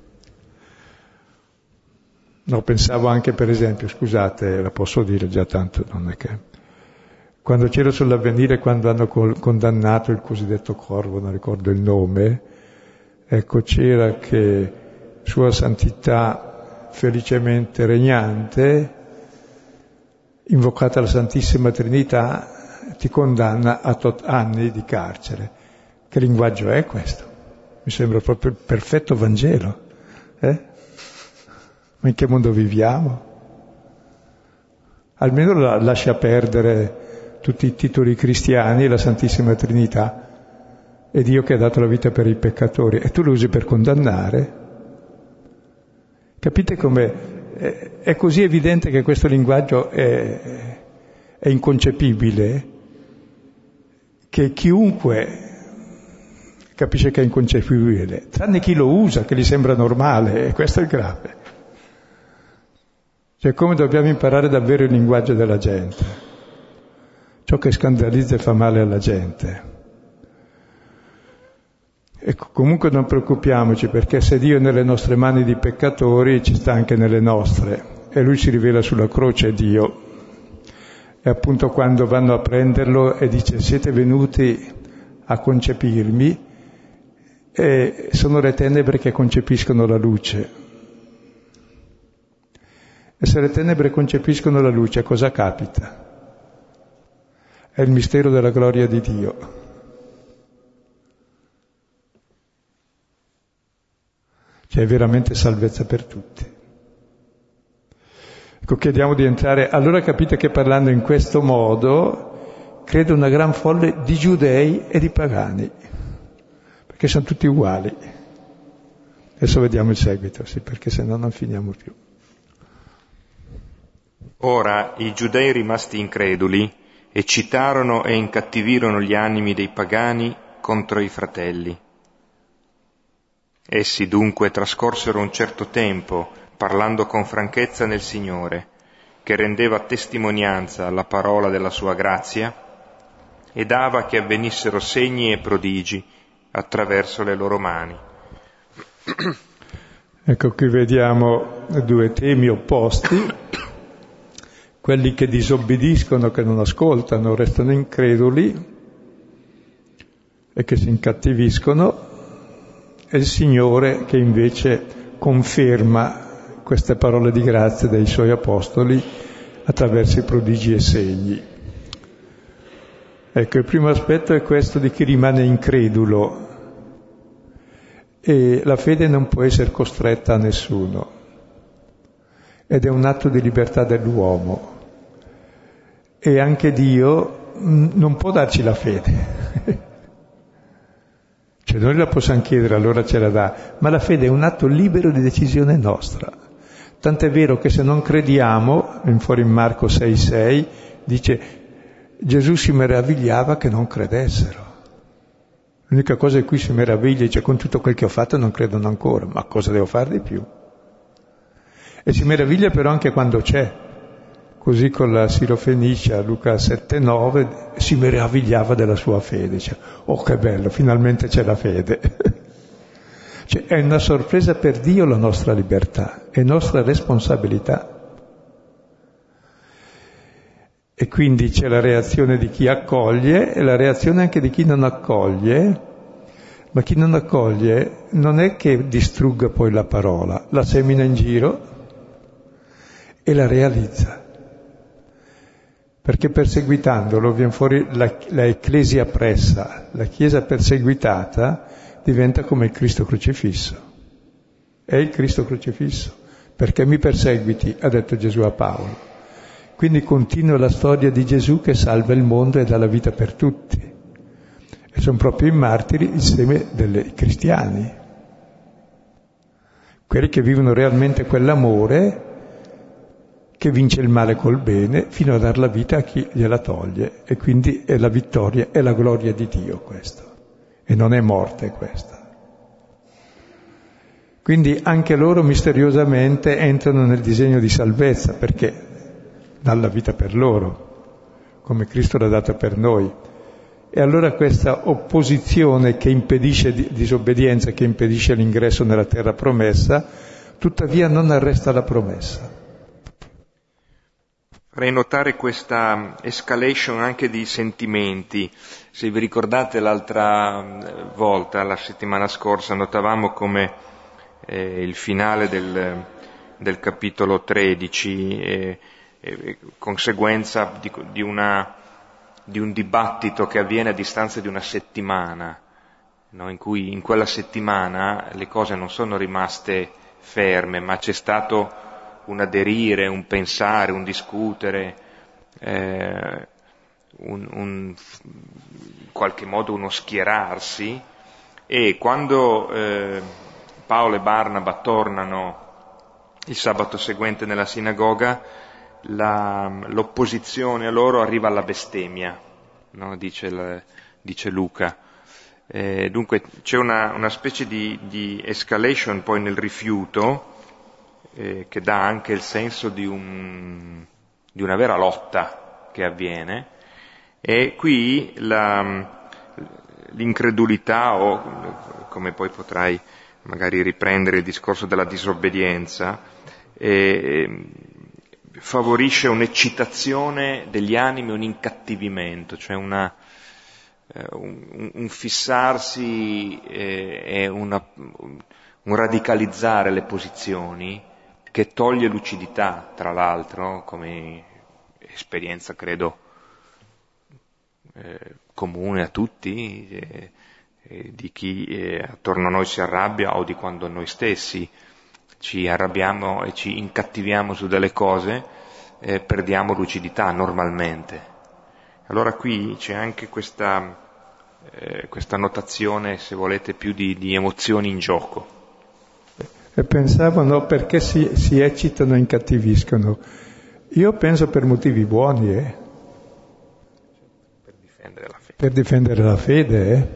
No, pensavo anche per esempio, scusate, la posso dire già tanto, non è che... Quando c'ero sull'avvenire, quando hanno condannato il cosiddetto corvo, non ricordo il nome, Ecco, c'era che Sua Santità felicemente regnante, invocata la Santissima Trinità, ti condanna a tot anni di carcere. Che linguaggio è questo? Mi sembra proprio il perfetto Vangelo. Eh? Ma in che mondo viviamo? Almeno lascia perdere tutti i titoli cristiani e la Santissima Trinità è Dio che ha dato la vita per i peccatori e tu lo usi per condannare. Capite come è così evidente che questo linguaggio è, è inconcepibile che chiunque capisce che è inconcepibile, tranne chi lo usa, che gli sembra normale, e questo è grave. Cioè come dobbiamo imparare davvero il linguaggio della gente, ciò che scandalizza e fa male alla gente. Ecco, comunque non preoccupiamoci perché se Dio è nelle nostre mani di peccatori ci sta anche nelle nostre e Lui si rivela sulla croce Dio. E appunto quando vanno a prenderlo e dice siete venuti a concepirmi e sono le tenebre che concepiscono la luce. E se le tenebre concepiscono la luce cosa capita? È il mistero della gloria di Dio. Che è veramente salvezza per tutti. Ecco, chiediamo di entrare. Allora capite che parlando in questo modo credo una gran folle di giudei e di pagani, perché sono tutti uguali. Adesso vediamo il seguito, sì, perché se no non finiamo più. Ora i giudei rimasti increduli eccitarono e incattivirono gli animi dei pagani contro i fratelli Essi dunque trascorsero un certo tempo parlando con franchezza nel Signore, che rendeva testimonianza alla parola della sua grazia e dava che avvenissero segni e prodigi attraverso le loro mani. Ecco qui vediamo due temi opposti, quelli che disobbediscono, che non ascoltano, restano increduli e che si incattiviscono, è il Signore che invece conferma queste parole di grazia dei suoi apostoli attraverso i prodigi e segni. Ecco, il primo aspetto è questo di chi rimane incredulo e la fede non può essere costretta a nessuno ed è un atto di libertà dell'uomo e anche Dio non può darci la fede. Cioè noi la possiamo chiedere, allora ce la dà, ma la fede è un atto libero di decisione nostra. Tant'è vero che se non crediamo, fuori in Marco 6,6, dice Gesù si meravigliava che non credessero. L'unica cosa in cui si meraviglia dice con tutto quel che ho fatto non credono ancora, ma cosa devo fare di più? E si meraviglia però anche quando c'è, Così con la Sirofenicia, Luca 7,9, si meravigliava della sua fede. Dice, oh che bello, finalmente c'è la fede. cioè, è una sorpresa per Dio la nostra libertà, è nostra responsabilità. E quindi c'è la reazione di chi accoglie e la reazione anche di chi non accoglie, ma chi non accoglie non è che distrugga poi la parola, la semina in giro e la realizza perché perseguitandolo viene fuori la, la ecclesia pressa, la Chiesa perseguitata diventa come il Cristo crocifisso. È il Cristo crocifisso. Perché mi perseguiti, ha detto Gesù a Paolo. Quindi continua la storia di Gesù che salva il mondo e dà la vita per tutti. E sono proprio i martiri il seme dei cristiani. Quelli che vivono realmente quell'amore che vince il male col bene fino a dar la vita a chi gliela toglie. E quindi è la vittoria, è la gloria di Dio questo. E non è morte questa. Quindi anche loro misteriosamente entrano nel disegno di salvezza perché dà la vita per loro, come Cristo l'ha data per noi. E allora questa opposizione che impedisce, disobbedienza che impedisce l'ingresso nella terra promessa, tuttavia non arresta la promessa. Vorrei notare questa escalation anche di sentimenti. Se vi ricordate l'altra eh, volta, la settimana scorsa, notavamo come eh, il finale del, del capitolo 13 è, è conseguenza di, di, una, di, un dibattito che avviene a distanza di una settimana, no? in cui in quella settimana le cose non sono rimaste ferme, ma c'è stato un aderire, un pensare, un discutere, eh, un, un, in qualche modo uno schierarsi e quando eh, Paolo e Barnaba tornano il sabato seguente nella sinagoga, la, l'opposizione a loro arriva alla bestemmia, no? dice, il, dice, Luca. Eh, dunque c'è una, una specie di, di, escalation poi nel rifiuto eh, che dà anche il senso di, un, di, una vera lotta che avviene. E qui la, l'incredulità o come poi potrai magari riprendere il discorso della disobbedienza eh, favorisce un'eccitazione degli animi, un incattivimento, cioè una, eh, un, un, fissarsi eh, e una, un radicalizzare le posizioni che toglie lucidità, tra l'altro, come esperienza credo eh, comune a tutti, eh, eh, di chi eh, attorno a noi si arrabbia o di quando noi stessi ci arrabbiamo e ci incattiviamo su delle cose, eh, perdiamo lucidità normalmente. Allora qui c'è anche questa, questa notazione, se volete, più di, di emozioni in gioco e pensavano perché si, si eccitano e incattiviscono. Io penso per motivi buoni, eh? Per difendere la fede. Per difendere la fede, eh?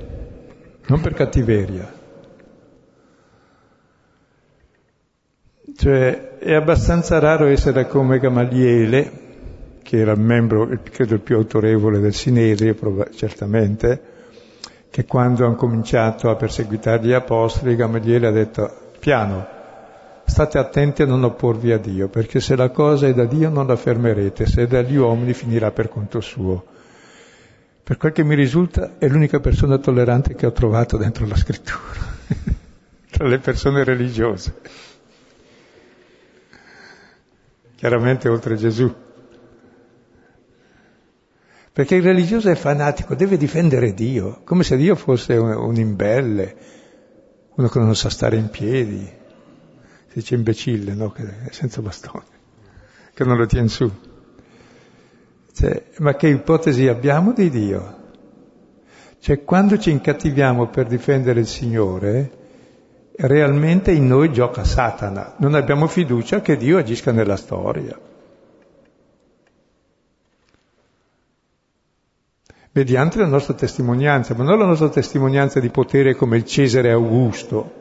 Non per cattiveria. Cioè, è abbastanza raro essere come Gamaliele, che era il membro, credo, il più autorevole del Sinedrio, certamente, che quando hanno cominciato a perseguitare gli apostoli, Gamaliele ha detto piano, state attenti a non opporvi a Dio, perché se la cosa è da Dio non la fermerete, se è dagli uomini finirà per conto suo. Per quel che mi risulta è l'unica persona tollerante che ho trovato dentro la scrittura, tra le persone religiose. Chiaramente oltre Gesù. Perché il religioso è fanatico, deve difendere Dio, come se Dio fosse un, un imbelle, uno che non sa stare in piedi, si dice imbecille, no? Che è senza bastone, che non lo tiene su. Cioè, ma che ipotesi abbiamo di Dio? Cioè, quando ci incattiviamo per difendere il Signore, realmente in noi gioca Satana. Non abbiamo fiducia che Dio agisca nella storia. Mediante la nostra testimonianza, ma non la nostra testimonianza di potere come il Cesare Augusto,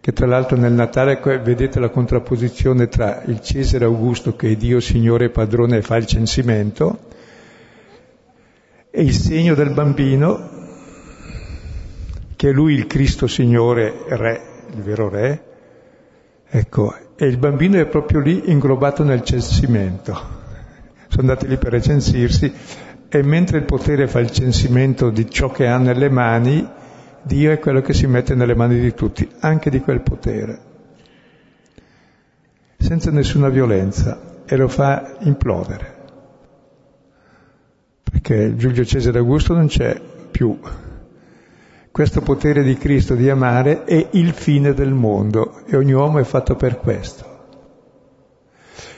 che tra l'altro nel Natale vedete la contrapposizione tra il Cesare Augusto che è Dio Signore Padrone e fa il censimento, e il segno del bambino, che è lui il Cristo Signore Re, il vero Re, ecco, e il bambino è proprio lì inglobato nel censimento. Sono andati lì per recensirsi e mentre il potere fa il censimento di ciò che ha nelle mani, Dio è quello che si mette nelle mani di tutti, anche di quel potere, senza nessuna violenza, e lo fa implodere. Perché Giulio Cesare Augusto non c'è più. questo potere di Cristo di amare è il fine del mondo e ogni uomo è fatto per questo.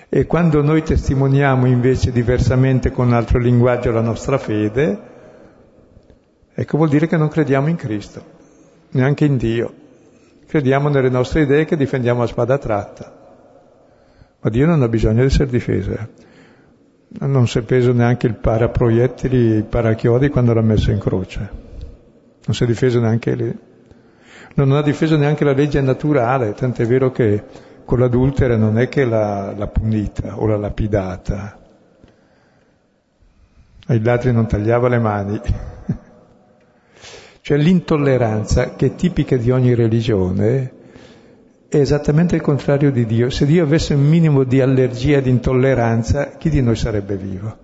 E quando noi testimoniamo invece diversamente con un altro linguaggio la nostra fede, ecco vuol dire che non crediamo in Cristo, neanche in Dio. Crediamo nelle nostre idee che difendiamo a spada tratta. Ma Dio non ha bisogno di essere difeso. Eh. Non si è preso neanche il paraproiettili, il parachiodi quando l'ha messo in croce. Non si è difeso neanche lì. Non ha difeso neanche la legge naturale, tant'è vero che con l'adultera non è che l'ha, l'ha punita o l'ha lapidata. Ai ladri non tagliava le mani. cioè l'intolleranza che è tipica di ogni religione è esattamente il contrario di Dio. Se Dio avesse un minimo di allergia, di intolleranza, chi di noi sarebbe vivo?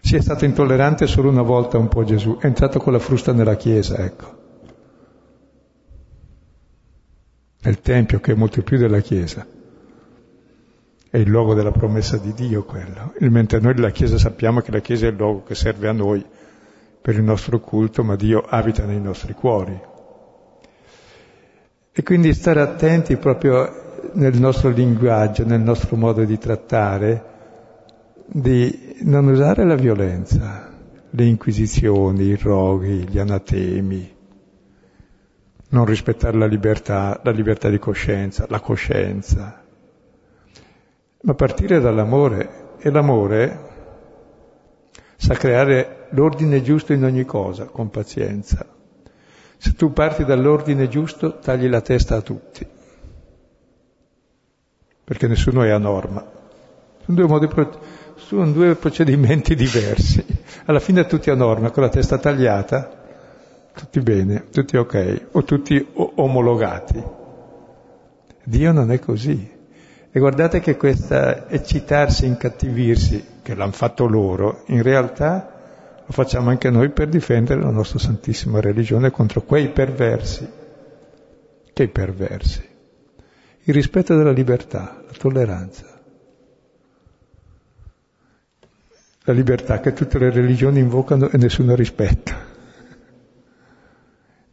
Si è stato intollerante solo una volta un po' Gesù, è entrato con la frusta nella chiesa, ecco. Nel Tempio che è molto più della Chiesa. È il luogo della promessa di Dio quello. Mentre noi della Chiesa sappiamo che la Chiesa è il luogo che serve a noi per il nostro culto, ma Dio abita nei nostri cuori. E quindi stare attenti proprio nel nostro linguaggio, nel nostro modo di trattare, di non usare la violenza, le inquisizioni, i roghi, gli anatemi, non rispettare la libertà, la libertà di coscienza, la coscienza, ma partire dall'amore e l'amore sa creare l'ordine giusto in ogni cosa, con pazienza. Se tu parti dall'ordine giusto, tagli la testa a tutti, perché nessuno è a norma. Sono due, modi, sono due procedimenti diversi. Alla fine tutti a norma, con la testa tagliata, tutti bene, tutti ok, o tutti omologati. Dio non è così. E guardate che questa eccitarsi, incattivirsi, che l'hanno fatto loro, in realtà lo facciamo anche noi per difendere la nostra santissima religione contro quei perversi. Che perversi? Il rispetto della libertà, la tolleranza. La libertà che tutte le religioni invocano e nessuno rispetta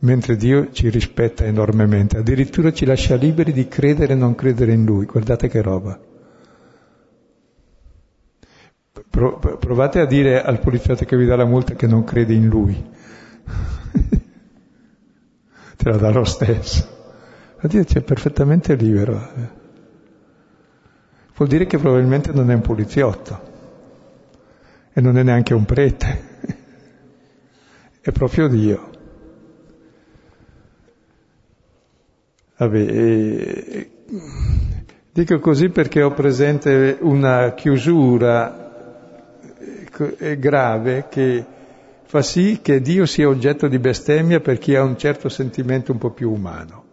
mentre Dio ci rispetta enormemente, addirittura ci lascia liberi di credere e non credere in Lui. Guardate che roba. provate a dire al poliziotto che vi dà la multa che non crede in Lui. Te la dà lo stesso. Ma Dio è perfettamente libero. Vuol dire che probabilmente non è un poliziotto e non è neanche un prete. È proprio Dio. Vabbè, eh, dico così perché ho presente una chiusura eh, grave che fa sì che Dio sia oggetto di bestemmia per chi ha un certo sentimento un po' più umano.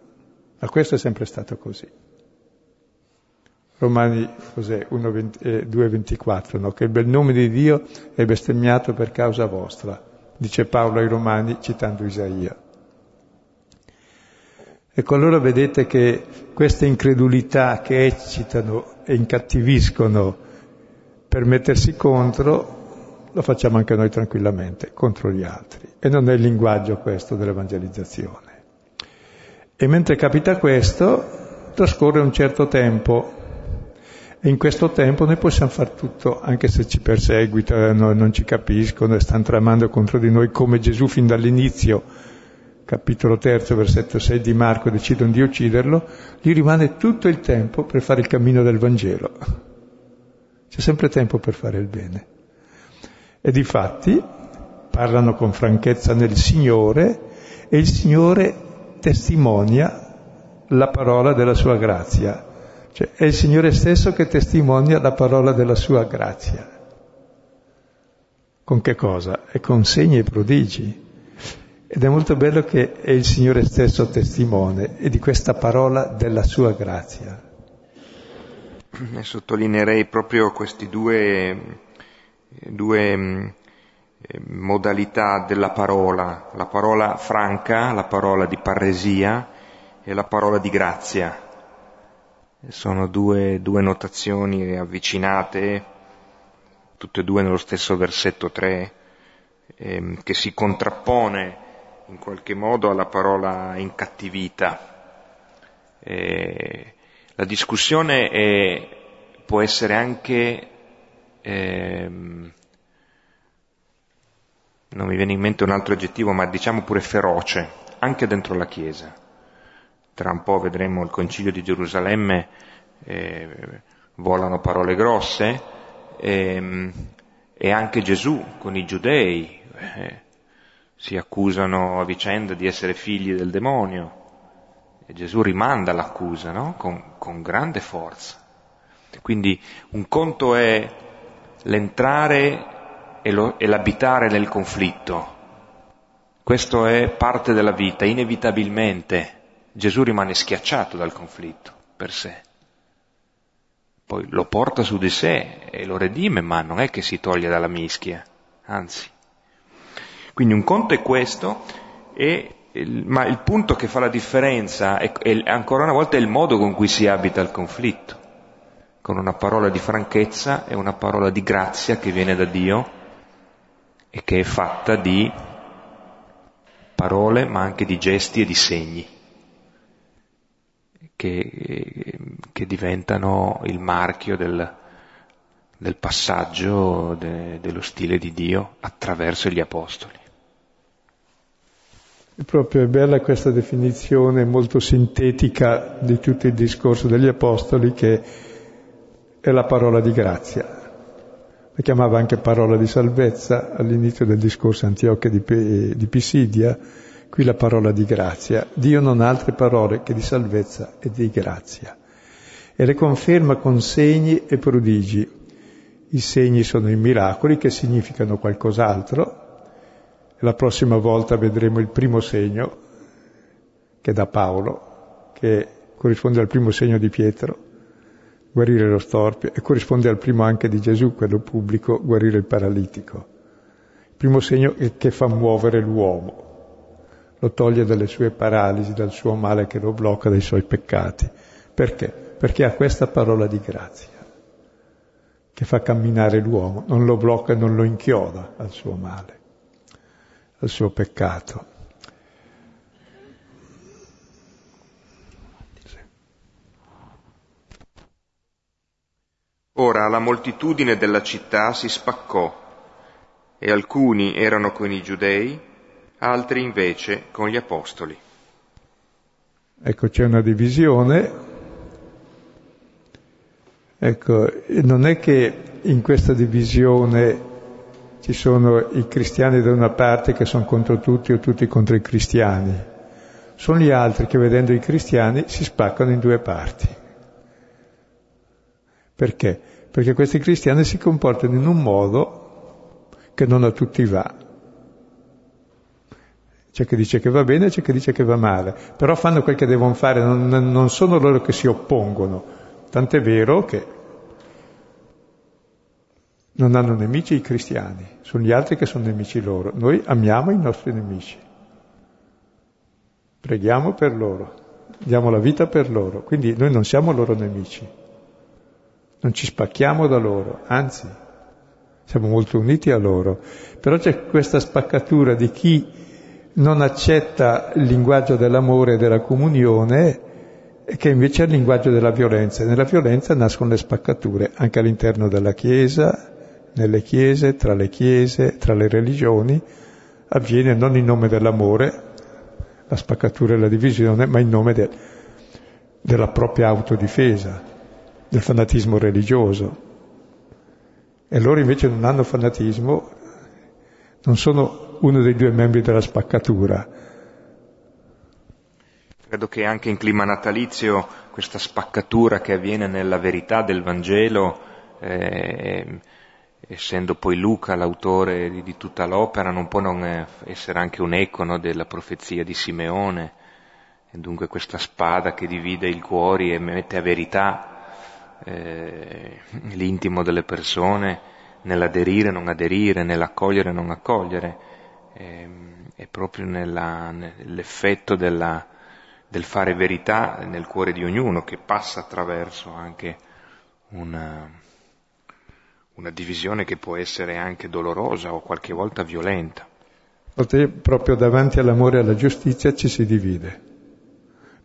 Ma questo è sempre stato così. Romani cos'è? 2,24, eh, no? che il bel nome di Dio è bestemmiato per causa vostra, dice Paolo ai Romani citando Isaia. Ecco, allora vedete che queste incredulità che eccitano e incattiviscono per mettersi contro, lo facciamo anche noi tranquillamente, contro gli altri. E non è il linguaggio questo dell'evangelizzazione. E mentre capita questo, trascorre un certo tempo. E in questo tempo noi possiamo fare tutto, anche se ci perseguitano, non ci capiscono e stanno tramando contro di noi come Gesù fin dall'inizio capitolo terzo, versetto 6 di Marco, decidono di ucciderlo, gli rimane tutto il tempo per fare il cammino del Vangelo. C'è sempre tempo per fare il bene. E di fatti parlano con franchezza nel Signore e il Signore testimonia la parola della sua grazia. Cioè è il Signore stesso che testimonia la parola della sua grazia. Con che cosa? E con segni e prodigi. Ed è molto bello che è il Signore stesso testimone e di questa parola della sua grazia. E sottolineerei proprio queste due, due mm, modalità della parola, la parola franca, la parola di parresia e la parola di grazia. Sono due, due notazioni avvicinate, tutte e due nello stesso versetto 3 ehm, che si contrappone in qualche modo alla parola incattivita. Eh, la discussione è, può essere anche, ehm, non mi viene in mente un altro aggettivo, ma diciamo pure feroce, anche dentro la Chiesa. Tra un po' vedremo il Concilio di Gerusalemme, eh, volano parole grosse, ehm, e anche Gesù con i giudei. Eh, si accusano a vicenda di essere figli del demonio e Gesù rimanda l'accusa no? con, con grande forza. Quindi un conto è l'entrare e, lo, e l'abitare nel conflitto. Questo è parte della vita, inevitabilmente Gesù rimane schiacciato dal conflitto per sé. Poi lo porta su di sé e lo redime, ma non è che si toglie dalla mischia, anzi. Quindi un conto è questo, e, ma il punto che fa la differenza è, è, ancora una volta è il modo con cui si abita il conflitto, con una parola di franchezza e una parola di grazia che viene da Dio e che è fatta di parole ma anche di gesti e di segni che, che diventano il marchio del, del passaggio de, dello stile di Dio attraverso gli apostoli. È proprio è bella questa definizione molto sintetica di tutto il discorso degli Apostoli che è la parola di grazia. La chiamava anche parola di salvezza all'inizio del discorso Antiochia di, di Pisidia, qui la parola di grazia. Dio non ha altre parole che di salvezza e di grazia. E le conferma con segni e prodigi. I segni sono i miracoli che significano qualcos'altro, la prossima volta vedremo il primo segno, che è da Paolo, che corrisponde al primo segno di Pietro, guarire lo storpio, e corrisponde al primo anche di Gesù, quello pubblico, guarire il paralitico. Il primo segno è che fa muovere l'uomo, lo toglie dalle sue paralisi, dal suo male che lo blocca, dai suoi peccati. Perché? Perché ha questa parola di grazia che fa camminare l'uomo, non lo blocca e non lo inchioda al suo male al suo peccato. Ora la moltitudine della città si spaccò e alcuni erano con i giudei, altri invece con gli apostoli. Ecco, c'è una divisione. Ecco, non è che in questa divisione ci sono i cristiani da una parte che sono contro tutti o tutti contro i cristiani. Sono gli altri che vedendo i cristiani si spaccano in due parti. Perché? Perché questi cristiani si comportano in un modo che non a tutti va. C'è chi dice che va bene, c'è chi dice che va male, però fanno quel che devono fare, non, non sono loro che si oppongono. Tant'è vero che non hanno nemici i cristiani, sono gli altri che sono nemici loro. Noi amiamo i nostri nemici, preghiamo per loro, diamo la vita per loro, quindi noi non siamo loro nemici, non ci spacchiamo da loro, anzi siamo molto uniti a loro, però c'è questa spaccatura di chi non accetta il linguaggio dell'amore e della comunione che invece è il linguaggio della violenza. Nella violenza nascono le spaccature anche all'interno della Chiesa, nelle chiese, tra le chiese, tra le religioni, avviene non in nome dell'amore, la spaccatura e la divisione, ma in nome de, della propria autodifesa, del fanatismo religioso. E loro invece non hanno fanatismo, non sono uno dei due membri della spaccatura. Credo che anche in clima natalizio questa spaccatura che avviene nella verità del Vangelo eh, essendo poi Luca l'autore di, di tutta l'opera, non può non eh, essere anche un eco no, della profezia di Simeone, e dunque questa spada che divide i cuori e mette a verità eh, l'intimo delle persone, nell'aderire, non aderire, nell'accogliere, non accogliere, eh, è proprio nella, nell'effetto della, del fare verità nel cuore di ognuno che passa attraverso anche una una divisione che può essere anche dolorosa o qualche volta violenta. Proprio davanti all'amore e alla giustizia ci si divide,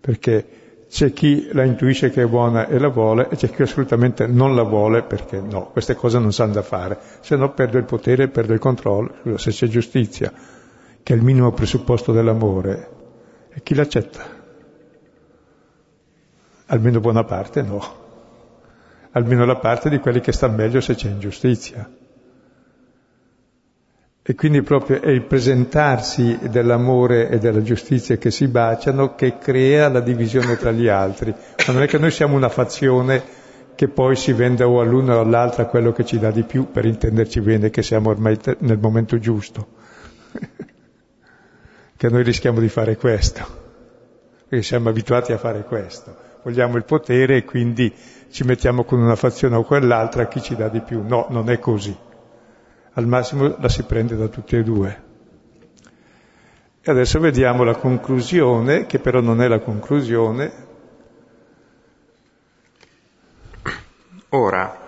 perché c'è chi la intuisce che è buona e la vuole e c'è chi assolutamente non la vuole perché no, queste cose non sanno da fare, se no perde il potere, perde il controllo, se c'è giustizia, che è il minimo presupposto dell'amore, e chi l'accetta? Almeno buona parte no, almeno la parte di quelli che sta meglio se c'è ingiustizia. E quindi proprio è il presentarsi dell'amore e della giustizia che si baciano che crea la divisione tra gli altri. Ma non è che noi siamo una fazione che poi si vende o all'una o all'altra quello che ci dà di più, per intenderci bene che siamo ormai nel momento giusto. che noi rischiamo di fare questo, perché siamo abituati a fare questo. Vogliamo il potere e quindi ci mettiamo con una fazione o quell'altra chi ci dà di più. No, non è così al massimo la si prende da tutti e due. E adesso vediamo la conclusione, che però non è la conclusione. Ora,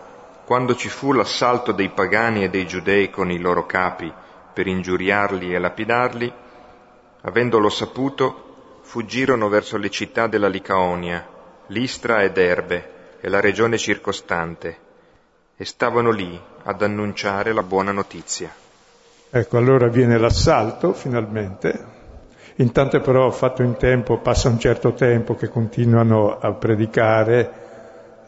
quando ci fu l'assalto dei pagani e dei giudei con i loro capi per ingiuriarli e lapidarli, avendolo saputo, fuggirono verso le città della Licaonia, Listra ed Erbe e la regione circostante, e stavano lì ad annunciare la buona notizia. Ecco, allora viene l'assalto finalmente. Intanto però fatto in tempo, passa un certo tempo che continuano a predicare,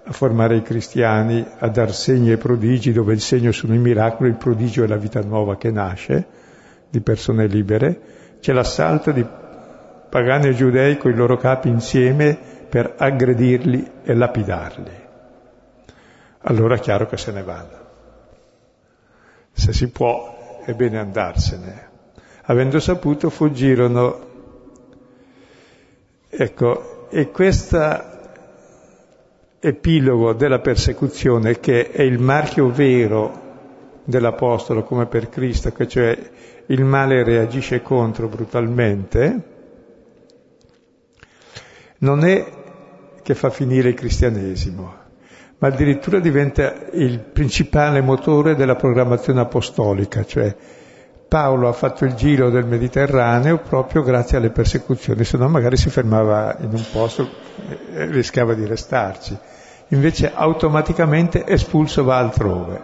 a formare i cristiani, a dar segni e prodigi, dove il segno sono i miracoli, il prodigio è la vita nuova che nasce, di persone libere. C'è l'assalto di pagani e giudei con i loro capi insieme per aggredirli e lapidarli allora è chiaro che se ne vanno. Se si può, è bene andarsene. Avendo saputo, fuggirono. Ecco, e questo epilogo della persecuzione, che è il marchio vero dell'Apostolo come per Cristo, che cioè il male reagisce contro brutalmente, non è che fa finire il cristianesimo, ma addirittura diventa il principale motore della programmazione apostolica, cioè Paolo ha fatto il giro del Mediterraneo proprio grazie alle persecuzioni, se no magari si fermava in un posto e rischiava di restarci. Invece automaticamente espulso va altrove.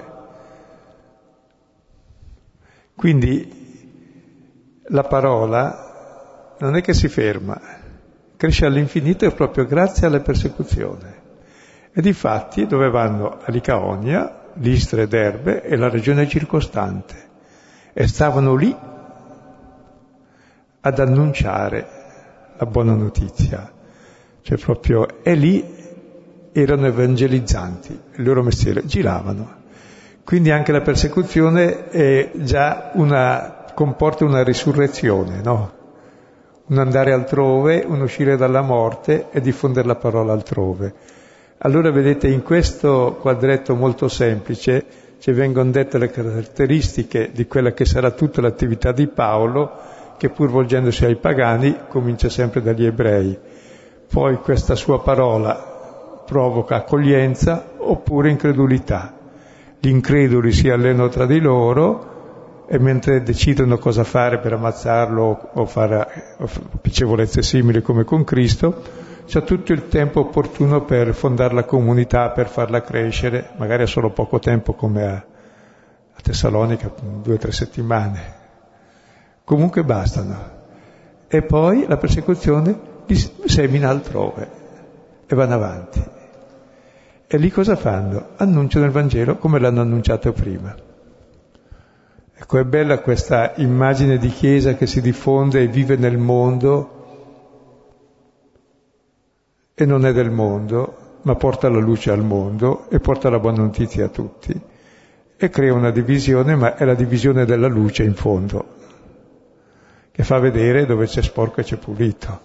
Quindi la parola non è che si ferma, cresce all'infinito proprio grazie alle persecuzioni. E difatti dove vanno a Licaonia, Listra ed Erbe e la regione circostante. E stavano lì ad annunciare la buona notizia. Cioè proprio, e lì erano evangelizzanti, il loro mestiere, giravano. Quindi anche la persecuzione è già una, comporta una risurrezione, no? Un andare altrove, un uscire dalla morte e diffondere la parola altrove. Allora vedete in questo quadretto molto semplice ci vengono dette le caratteristiche di quella che sarà tutta l'attività di Paolo, che pur volgendosi ai pagani comincia sempre dagli ebrei. Poi questa sua parola provoca accoglienza oppure incredulità. Gli increduli si allenano tra di loro e mentre decidono cosa fare per ammazzarlo o fare piacevolezze simili come con Cristo, c'è tutto il tempo opportuno per fondare la comunità, per farla crescere, magari ha solo poco tempo come a, a Tessalonica, due o tre settimane. Comunque bastano. E poi la persecuzione li semina altrove e vanno avanti. E lì cosa fanno? Annunciano il Vangelo come l'hanno annunciato prima. Ecco, è bella questa immagine di Chiesa che si diffonde e vive nel mondo e non è del mondo, ma porta la luce al mondo e porta la buona notizia a tutti. E crea una divisione, ma è la divisione della luce in fondo, che fa vedere dove c'è sporco e c'è pulito,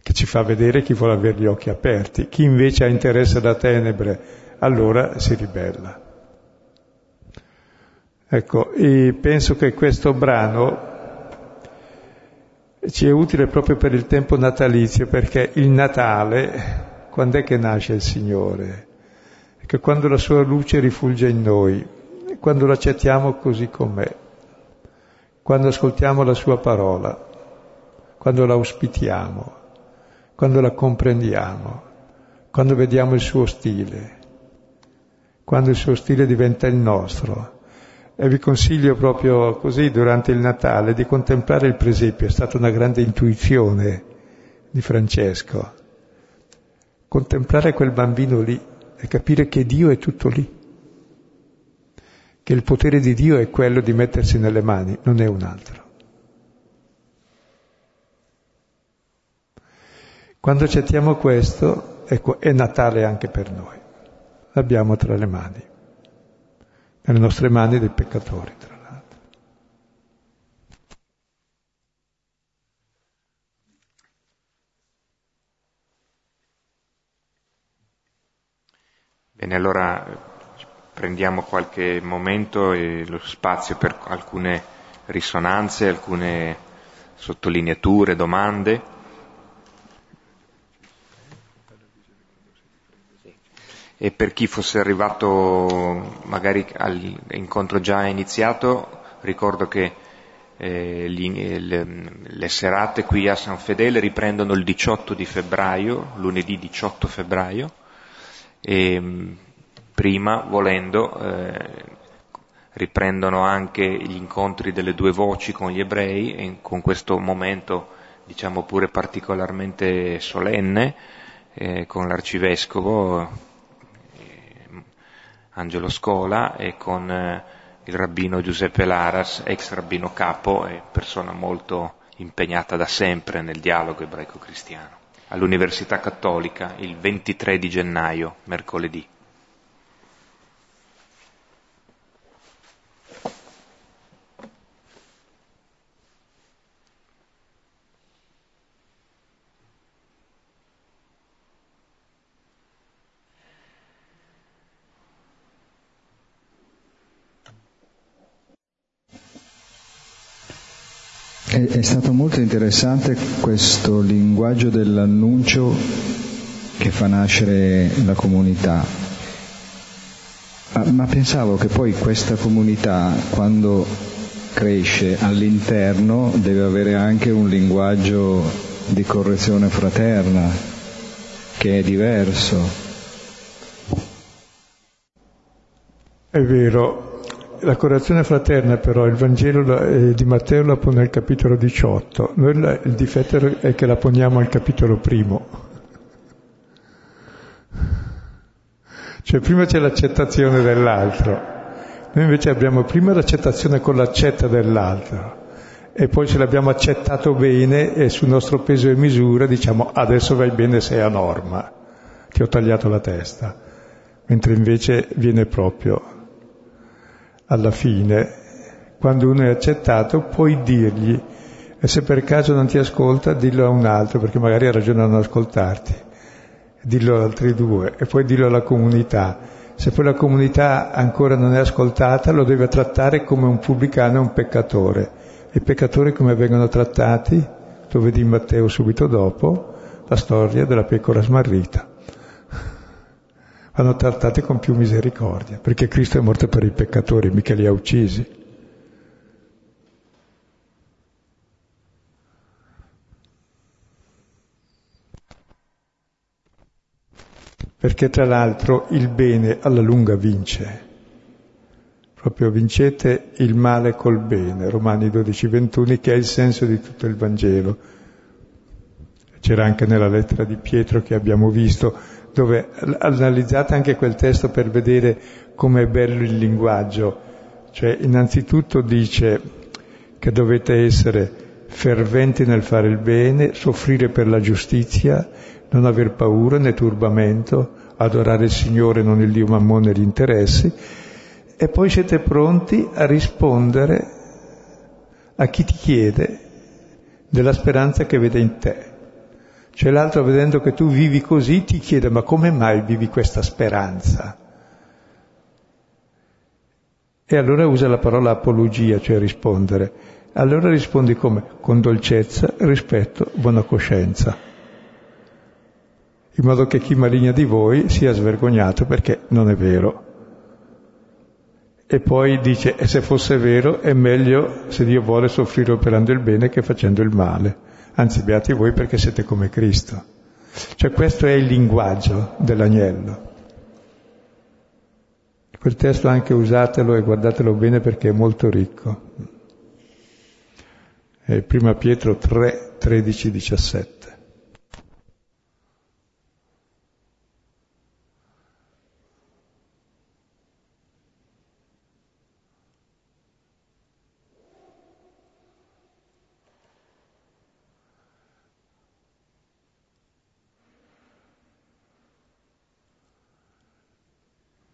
che ci fa vedere chi vuole avere gli occhi aperti, chi invece ha interesse da tenebre, allora si ribella. Ecco, penso che questo brano ci è utile proprio per il tempo natalizio, perché il Natale, quando è che nasce il Signore? che quando la sua luce rifulge in noi, quando l'accettiamo così com'è, quando ascoltiamo la sua parola, quando la ospitiamo, quando la comprendiamo, quando vediamo il suo stile, quando il suo stile diventa il nostro. E vi consiglio proprio così durante il Natale di contemplare il presepio, è stata una grande intuizione di Francesco. Contemplare quel bambino lì e capire che Dio è tutto lì, che il potere di Dio è quello di mettersi nelle mani, non è un altro. Quando accettiamo questo, ecco, è Natale anche per noi. L'abbiamo tra le mani, nelle nostre mani dei peccatori, tra l'altro. Bene, allora prendiamo qualche momento e lo spazio per alcune risonanze, alcune sottolineature, domande. E per chi fosse arrivato magari all'incontro già iniziato, ricordo che eh, gli, le, le, serate qui a San Fedele riprendono il 18 di febbraio, lunedì 18 febbraio, e mm, prima, volendo, eh, riprendono anche gli incontri delle due voci con gli ebrei, e con questo momento diciamo pure particolarmente solenne, eh, con l'arcivescovo Angelo Scola e con eh, il rabbino Giuseppe Laras, ex rabbino capo e persona molto impegnata da sempre nel dialogo ebraico-cristiano, all'Università Cattolica il 23 di gennaio, mercoledì. È, è stato molto interessante questo linguaggio dell'annuncio che fa nascere la comunità. Ma, ma pensavo che poi questa comunità, quando cresce all'interno, deve avere anche un linguaggio di correzione fraterna, che è diverso. È vero, la correzione fraterna però il Vangelo eh, di Matteo la pone al capitolo 18, noi la, il difetto è che la poniamo al capitolo primo. Cioè prima c'è l'accettazione dell'altro, noi invece abbiamo prima l'accettazione con l'accetta dell'altro. E poi se l'abbiamo accettato bene e sul nostro peso e misura diciamo adesso vai bene sei a norma, ti ho tagliato la testa, mentre invece viene proprio alla fine, quando uno è accettato, puoi dirgli, e se per caso non ti ascolta, dillo a un altro, perché magari ha ragione a non ascoltarti, dillo ad altri due, e poi dillo alla comunità. Se poi la comunità ancora non è ascoltata, lo deve trattare come un pubblicano e un peccatore. I peccatori come vengono trattati? Lo vedi in Matteo subito dopo, la storia della pecora smarrita vanno trattati con più misericordia, perché Cristo è morto per i peccatori, mica li ha uccisi. Perché tra l'altro il bene alla lunga vince. Proprio vincete il male col bene, Romani 12, 21, che è il senso di tutto il Vangelo. C'era anche nella lettera di Pietro che abbiamo visto, dove analizzate anche quel testo per vedere com'è bello il linguaggio. Cioè, innanzitutto dice che dovete essere ferventi nel fare il bene, soffrire per la giustizia, non aver paura né turbamento, adorare il Signore, non il Dio Mammone e gli interessi, e poi siete pronti a rispondere a chi ti chiede della speranza che vede in te. Cioè l'altro vedendo che tu vivi così ti chiede ma come mai vivi questa speranza? E allora usa la parola apologia, cioè rispondere. Allora rispondi come? Con dolcezza, rispetto, buona coscienza. in modo che chi maligna di voi sia svergognato perché non è vero. E poi dice, e se fosse vero è meglio se Dio vuole soffrire operando il bene che facendo il male. Anzi, beati voi perché siete come Cristo. Cioè questo è il linguaggio dell'agnello. Quel testo anche usatelo e guardatelo bene perché è molto ricco. È prima Pietro 3, 13, 17.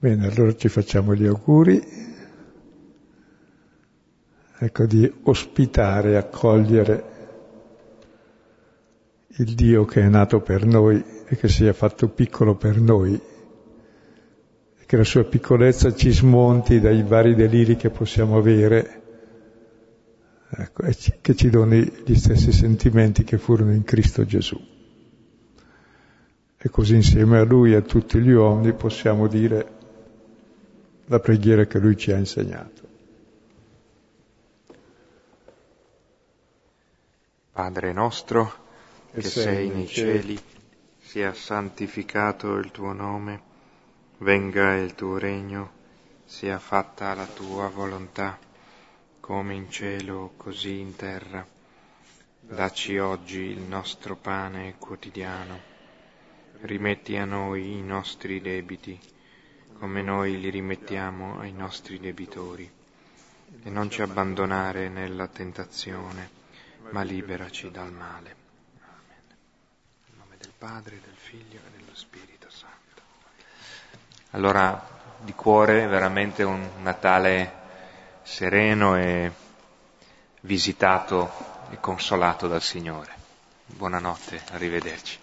Bene, allora ci facciamo gli auguri, ecco, di ospitare, accogliere il Dio che è nato per noi e che si è fatto piccolo per noi, e che la sua piccolezza ci smonti dai vari deliri che possiamo avere, ecco, e che ci doni gli stessi sentimenti che furono in Cristo Gesù. E così insieme a Lui e a tutti gli uomini possiamo dire la preghiera che lui ci ha insegnato. Padre nostro, che, sei nei cieli, sia santificato il tuo nome, venga il tuo regno, sia fatta la tua volontà, come in cielo così in terra. Dacci oggi il nostro pane quotidiano. Rimetti a noi i nostri debiti come noi li rimettiamo ai nostri debitori. E non ci abbandonare nella tentazione, ma liberaci dal male. Amen. In nome del Padre, del Figlio e dello Spirito Santo. Allora, di cuore, veramente un Natale sereno e visitato e consolato dal Signore. Buonanotte, arrivederci.